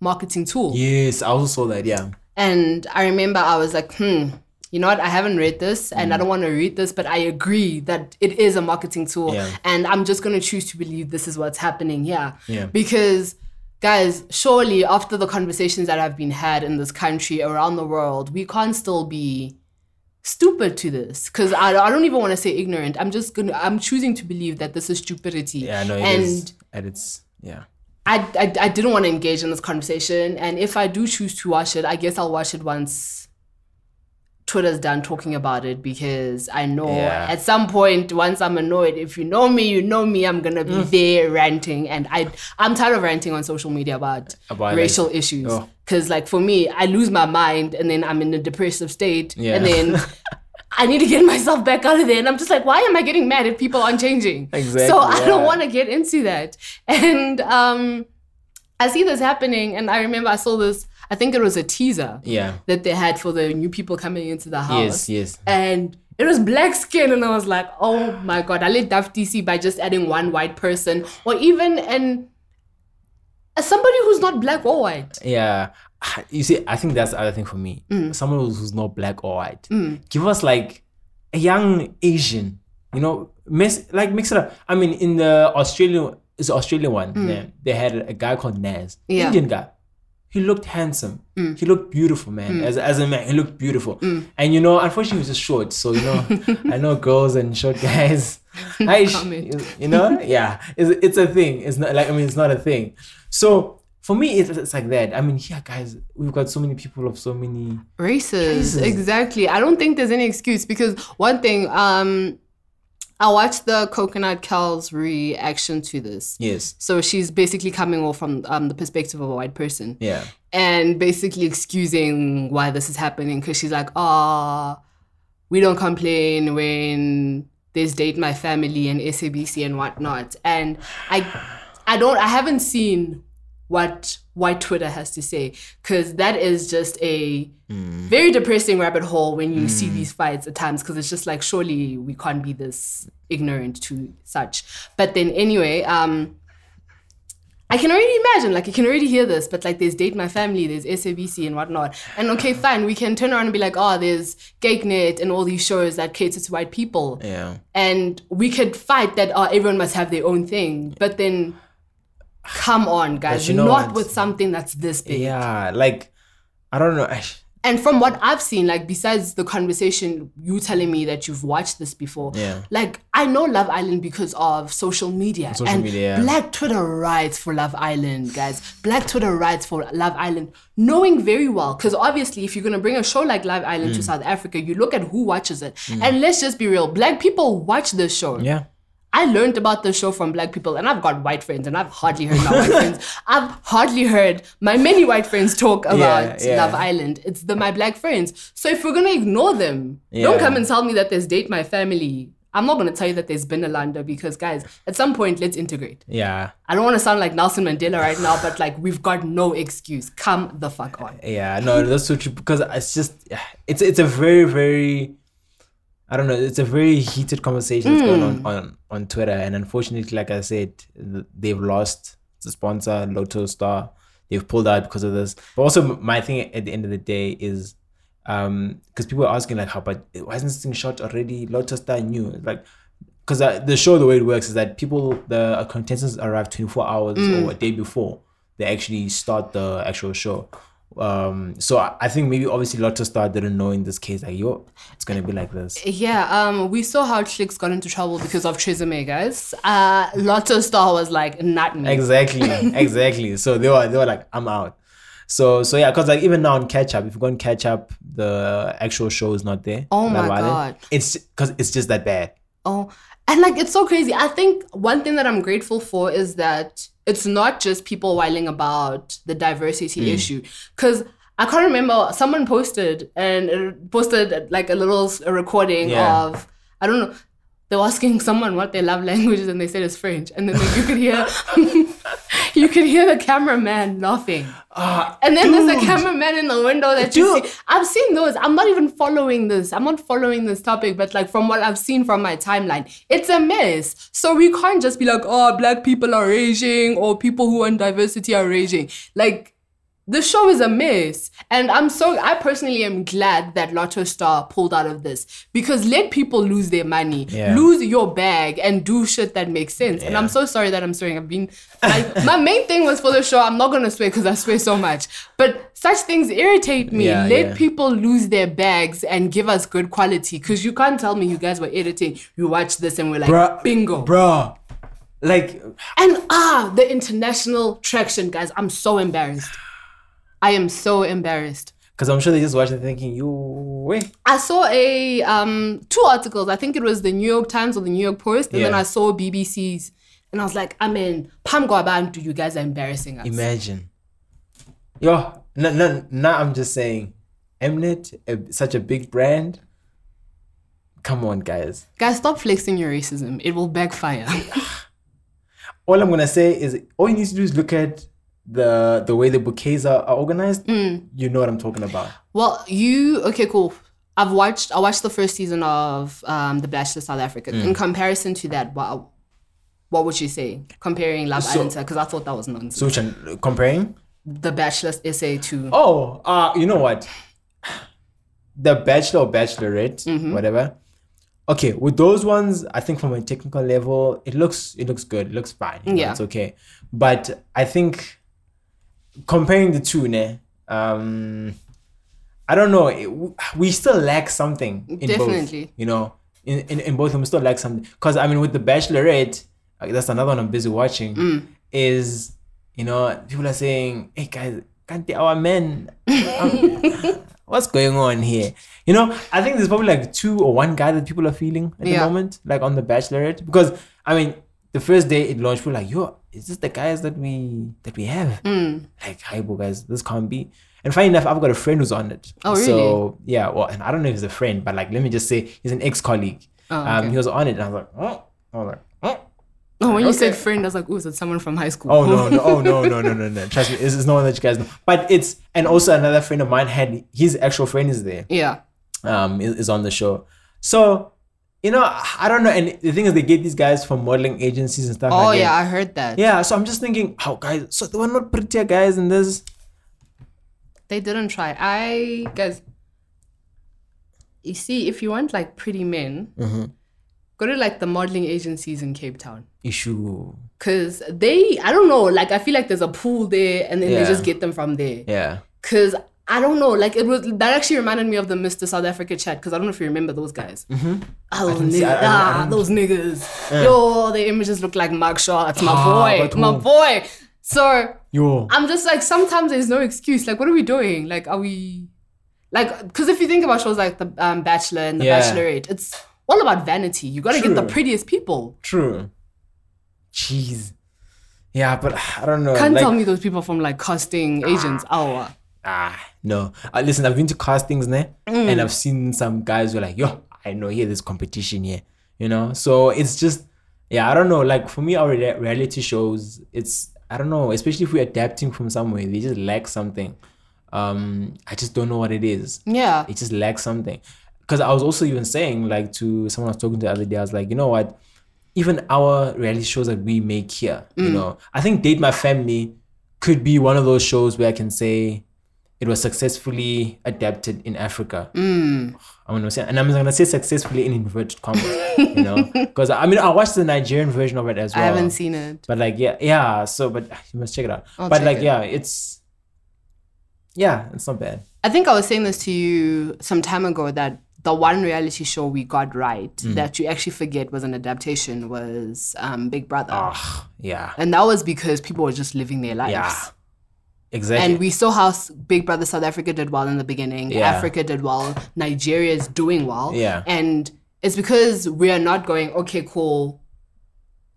marketing tool Yes, I also saw that. Yeah. and I remember I was like hmm you know what I haven't read this and I Mm. don't want to read this but I agree that it is a marketing tool Yeah. and I'm just gonna choose to believe this is what's happening here Yeah. because guys surely after the conversations that have been had in this country around the world we can't still be stupid to this. Because I, I don't even want to say ignorant. I'm just gonna i'm choosing to believe that this is stupidity. Yeah, no, it and is. At its yeah. I, I i didn't want to engage in this conversation. And if i do choose to watch it i guess i'll watch it once Twitter's done talking about it because I know Yeah. at some point once I'm annoyed, if you know me, you know me, I'm gonna be Mm. there ranting, and I I'm tired of ranting on social media about, About, like, racial issues. oh. Because like for me, I lose my mind and then I'm in a depressive state, Yeah. and then I need to get myself back out of there, and I'm just like, why am I getting mad if people aren't changing? Exactly, So I don't want to get into that, and um, I see this happening, and I remember I saw this. I think it was a teaser Yeah. that they had for the new people coming into the house. Yes, yes. And it was black skin, and I was like, oh my god, I let Duff DC by just adding one white person, or even an as somebody who's not black or white. Yeah. You see, I think that's the other thing for me. Mm. Someone who's not black or white. Give us like a young Asian, you know, mix like mix it up. I mean, in the Australian it's an Australian one. Yeah. They had a, guy called Naz, Mm. Yeah. Mm. Indian guy. He looked handsome. Mm. He looked beautiful, man. Mm. As, as a man, he looked beautiful. Mm. And you know, unfortunately, he was just short. So you know, I know girls and short guys. I, you know, yeah, it's, it's a thing. It's not like I mean, it's not a thing. So for me, it's, it's like that. I mean, yeah, guys, we've got so many people of so many. Races. Races. Exactly. I don't think there's any excuse because one thing, um, I watched the Coconut Kelz's reaction to this. Yes. So she's basically coming off from um, the perspective of a white person. Yeah. and basically excusing why this is happening because she's like, ah, we don't complain when there's date my family and SABC and whatnot. And I, I don't, I haven't seen what white Twitter has to say because that is just a very depressing rabbit hole when you see these fights at times because it's just like surely we can't be this ignorant to such. But then anyway, um, I can already imagine, like, you can already hear this, but like, there's Date My Family, there's SABC and whatnot. And okay, fine, we can turn around and be like, oh, there's kykNET and all these shows that cater to white people. Yeah. And we could fight that, oh, everyone must have their own thing. But then, come on, guys, you know not with something that's this big. Yeah. Like, I don't know. I- And from what I've seen, like besides the conversation, you telling me that you've watched this before, Yeah. like I know Love Island because of social media. Social and media, yeah. Black Twitter writes for Love Island, guys. Black Twitter writes for Love Island, knowing very well, because obviously if you're gonna bring a show like Love Island Mm. to South Africa, you look at who watches it. And let's just be real, black people watch this show. Yeah. I learned about the show from black people, and I've got white friends, and I've hardly heard my white friends. I've hardly heard my many white friends talk about yeah. Love Island. It's the my black friends. So if we're gonna ignore them, Yeah. don't come and tell me that there's date my family. I'm not gonna tell you that there's been a Landa because guys, at some point let's integrate. Yeah. I don't want to sound like Nelson Mandela right now, but like we've got no excuse. Come the fuck on. Yeah, no, that's so true because it's just it's it's a very very I don't know, it's a very heated conversation that's going on, on on Twitter and unfortunately like I said, th- they've lost the sponsor Lotto Star. They've pulled out because of this. But also my thing at the end of the day is um because people are asking like how but why isn't this thing shot already? Lotto Star knew like because uh, the show the way it works is that people the contestants arrive 24 hours or a day before they actually start the actual show um so i, I think maybe obviously lotto star didn't know in this case like yo it's gonna be like this Yeah, um, we saw how Clicks got into trouble because of TRESemmé, guys. Uh, Lotto Star was like, not me. exactly exactly so they were they were like i'm out so so yeah because like even now on catch up if you go on catch up the actual show is not there Oh my God. it's because it's just that bad Oh, and like it's so crazy. I think one thing that I'm grateful for is that it's not just people whiling about the diversity Mm. issue. Because I can't remember, someone posted and posted like a little a recording Yeah. of, I don't know, they were asking someone what their love language is and they said it's French. And then you could hear, you could hear the cameraman laughing. Ah, and then there's a cameraman in the window that you see. I've seen those. I'm not even following this. I'm not following this topic, but like from what I've seen from my timeline, it's a mess. So we can't just be like, oh, black people are raging or people who want diversity are raging. Like, the show is a mess. And I'm so, I personally am glad that Lotto Star pulled out of this because let people lose their money, Yeah. lose your bag, and do shit that makes sense. And I'm so sorry that I'm swearing. I've been, like, my main thing was for the show. I'm not gonna swear because I swear so much. But such things irritate me. Yeah, let yeah. people lose their bags and give us good quality because you can't tell me you guys were editing. You watch this and we're like, Bruh. bingo. bruh like And ah, the international traction, guys. I'm so embarrassed. I am so embarrassed. because i'm sure they just watched it thinking you wait I saw a um two articles. I think it was the New York Times or the New York Post, and then I saw BBC's, and I was like, I mean, Pam Gwabantu, you guys are embarrassing us. Imagine. Yo, no, no, now I'm just saying, Mnet, a, such a big brand. Come on, guys. guys, stop flexing your racism. It will backfire. All I'm gonna say is, all you need to do is look at the the way the bouquets are, are organized. Mm. You know what I'm talking about. well, you okay? Cool. I've watched. I watched the first season of um, The Bachelor South Africa. Mm. In comparison to that, what what would you say comparing Love So- Island? Because I thought that was nonsense. So, which one, comparing? the Bachelor SA to Oh, uh, you know what? The Bachelor or Bachelorette, Mm-hmm. whatever. okay, with those ones, I think from a technical level, it looks it looks good. It looks fine. you know, Yeah. it's okay. But I think comparing the two, ne, um, I don't know. it- we still lack something in Definitely. both. You know, in, in, in both of them, we still lack something. Because I mean, with the Bachelorette, that's another one I'm busy watching. Mm. Is you know people are saying, "Hey guys, can't they, our men? um, what's going on here?" You know, I think there's probably like two or one guy that people are feeling at Yeah. the moment, like on the Bachelorette, because I mean, the first day it launched, were like, "Yo, is this the guys that we that we have?" Mm. Like, hi, guys, this can't be. And funny enough, I've got a friend who's on it. Oh, really? So yeah, well, and I don't know if he's a friend, but like, let me just say, he's an ex-colleague. Oh, Um, he was on it, and I was like, oh, I was like, oh. Oh, when you said friend, I was like, "Ooh, is it someone from high school?" Oh no, no, oh no, no, no, no, no. Trust me, it's, it's no one that you guys know. But it's and also another friend of mine had his actual friend is there. yeah. Um, is, is on the show. So, you know, I don't know. And the thing is, they get these guys from modeling agencies and stuff. Oh like yeah, that. I heard that. yeah. So I'm just thinking, how guys? So they were not prettier guys in this. They didn't try. I guys. You see, if you want like pretty men, Mm-hmm. go to like the modeling agencies in Cape Town. Issue. Cause they, I don't know, like I feel like there's a pool there, and then Yeah. they just get them from there. Yeah. Cause I don't know, like it was that actually reminded me of the Mr. South Africa chat. Cause I don't know if you remember those guys. Mm-hmm. Oh, see- I- I- I ah, those niggas. Yo, their images look like mugshots. My Ah, boy, my who? boy. So Yo. I'm just like, sometimes there's no excuse. Like, what are we doing? Like, are we like? Because if you think about shows like the um, Bachelor and the Yeah. Bachelorette, it's all about vanity. You got to get the prettiest people. True. Jeez. Yeah, but I don't know. Can't like, tell me those people from like casting agents. Oh, Ah, no. Uh, listen, I've been to castings there, Mm. and I've seen some guys who are like, yo, I know here there's competition here, you know. So it's just, yeah, I don't know. Like for me, our rea- reality shows, it's I don't know, especially if we're adapting from somewhere, they just lack something. Um, I just don't know what it is. yeah. It just lacks something. Because I was also even saying, like, to someone I was talking to the other day, I was like, you know what? Even our reality shows that we make here, Mm. you know, I think Date My Family could be one of those shows where I can say it was successfully adapted in Africa. Mm. I'm gonna say, and I'm gonna say successfully in inverted commas, you know, because I mean I watched the Nigerian version of it as well. I haven't seen it. But like, yeah, yeah. So, but you must check it out. I'll but like, it. yeah, it's yeah, it's not bad. I think I was saying this to you some time ago that the one reality show we got right Mm. that you actually forget was an adaptation was um, Big Brother. Ah, yeah, And that was because people were just living their lives. yeah, exactly. And we saw how Big Brother South Africa did well in the beginning. Yeah. Africa did well. Nigeria is doing well. Yeah. And it's because we are not going, okay, cool.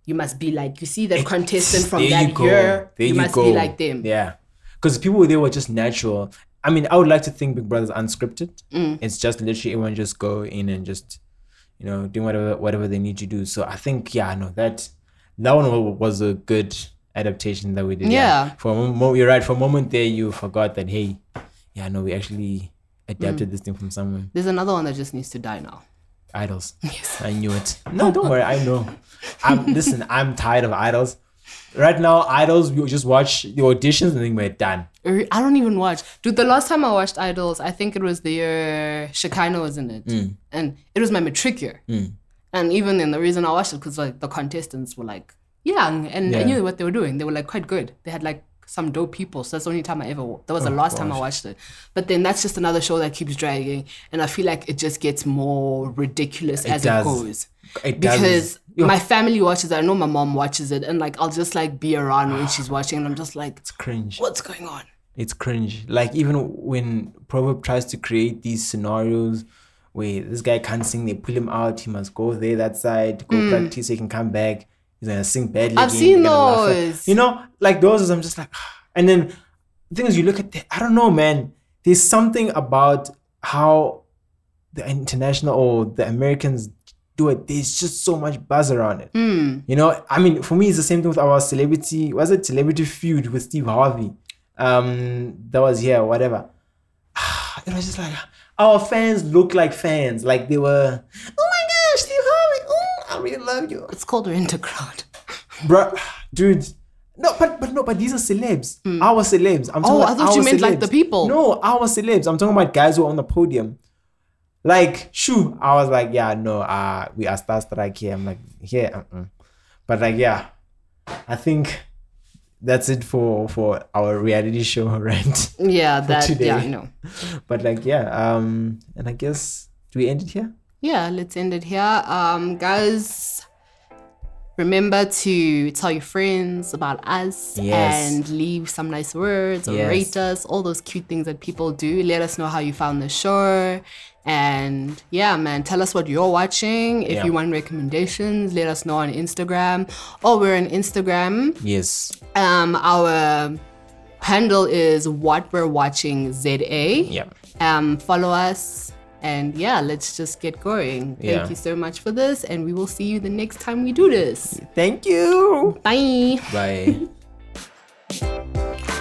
You must be like, you see that contestant from that you year. There you, you must go. be like them. Yeah, because people there were just natural. I mean, I would like to think Big Brother's unscripted. Mm. It's just literally everyone just go in and just, you know, doing whatever whatever they need to do. So I think yeah, no, that that one was a good adaptation that we did. Yeah. For a moment, you're right. For a moment there, you forgot that hey, yeah, no, we actually adapted Mm. this thing from somewhere. There's another one that just needs to die now. Idols. Yes. I knew it. No, don't worry. I know. I'm listen. I'm tired of idols. Right now, idols. We just watch the auditions and then we're done. I don't even watch. Dude, the last time I watched Idols, I think it was the year Shekhinah was in it. Mm. And it was my matric year. And even then, the reason I watched it because like the contestants were like young and I Yeah. knew what they were doing. They were like quite good. They had like some dope people. So that's the only time I ever, that was the oh, last time I watched it. But then that's just another show that keeps dragging. And I feel like it just gets more ridiculous as does. it goes. It does. Because Yo, my family watches it. I know my mom watches it. And like I'll just like be around when she's watching and I'm just like, it's cringe. what's going on? It's cringe. Like even when Proverb tries to create these scenarios where this guy can't sing, they pull him out. He must go there, that side, go mm. practice. He can come back. He's gonna sing badly. I've again, seen they're gonna laugh at- those. You know, like those. I'm just like, and then things you look at. The, I don't know, man. There's something about how the international or the Americans do it. There's just so much buzz around it. Hmm. You know, I mean, for me, it's the same thing with our celebrity. Was it celebrity feud with Steve Harvey? Um, that was here, whatever. It was just like our fans look like fans, like they were. Oh my gosh, Steve Harvey! I really love you, It's called Rent a Crowd. bro, dude. No, but but no, but these are celebs. Our celebs. I'm talking Oh, about I thought you our meant like the people. No, our celebs. I'm talking about guys who are on the podium. Like, shoo, I was like, yeah, no, uh, we are starstruck here. I'm like, yeah, uh-uh. but like, yeah, I think that's it for for our reality show rant. Yeah, that today. yeah, no. But like, yeah, um, and I guess do we end it here? Yeah, let's end it here. Um, guys, remember to tell your friends about us Yes. and leave some nice words or Yes. rate us, all those cute things that people do. Let us know how you found the show. And yeah, man, tell us what you're watching. If Yeah. you want recommendations, let us know on Instagram. Oh, we're on Instagram. Yes. Um, our handle is what we're watching ZA. Yeah. Um, follow us. And yeah, let's just get going. Yeah. Thank you so much for this, and we will see you the next time we do this. Thank you. Bye. Bye.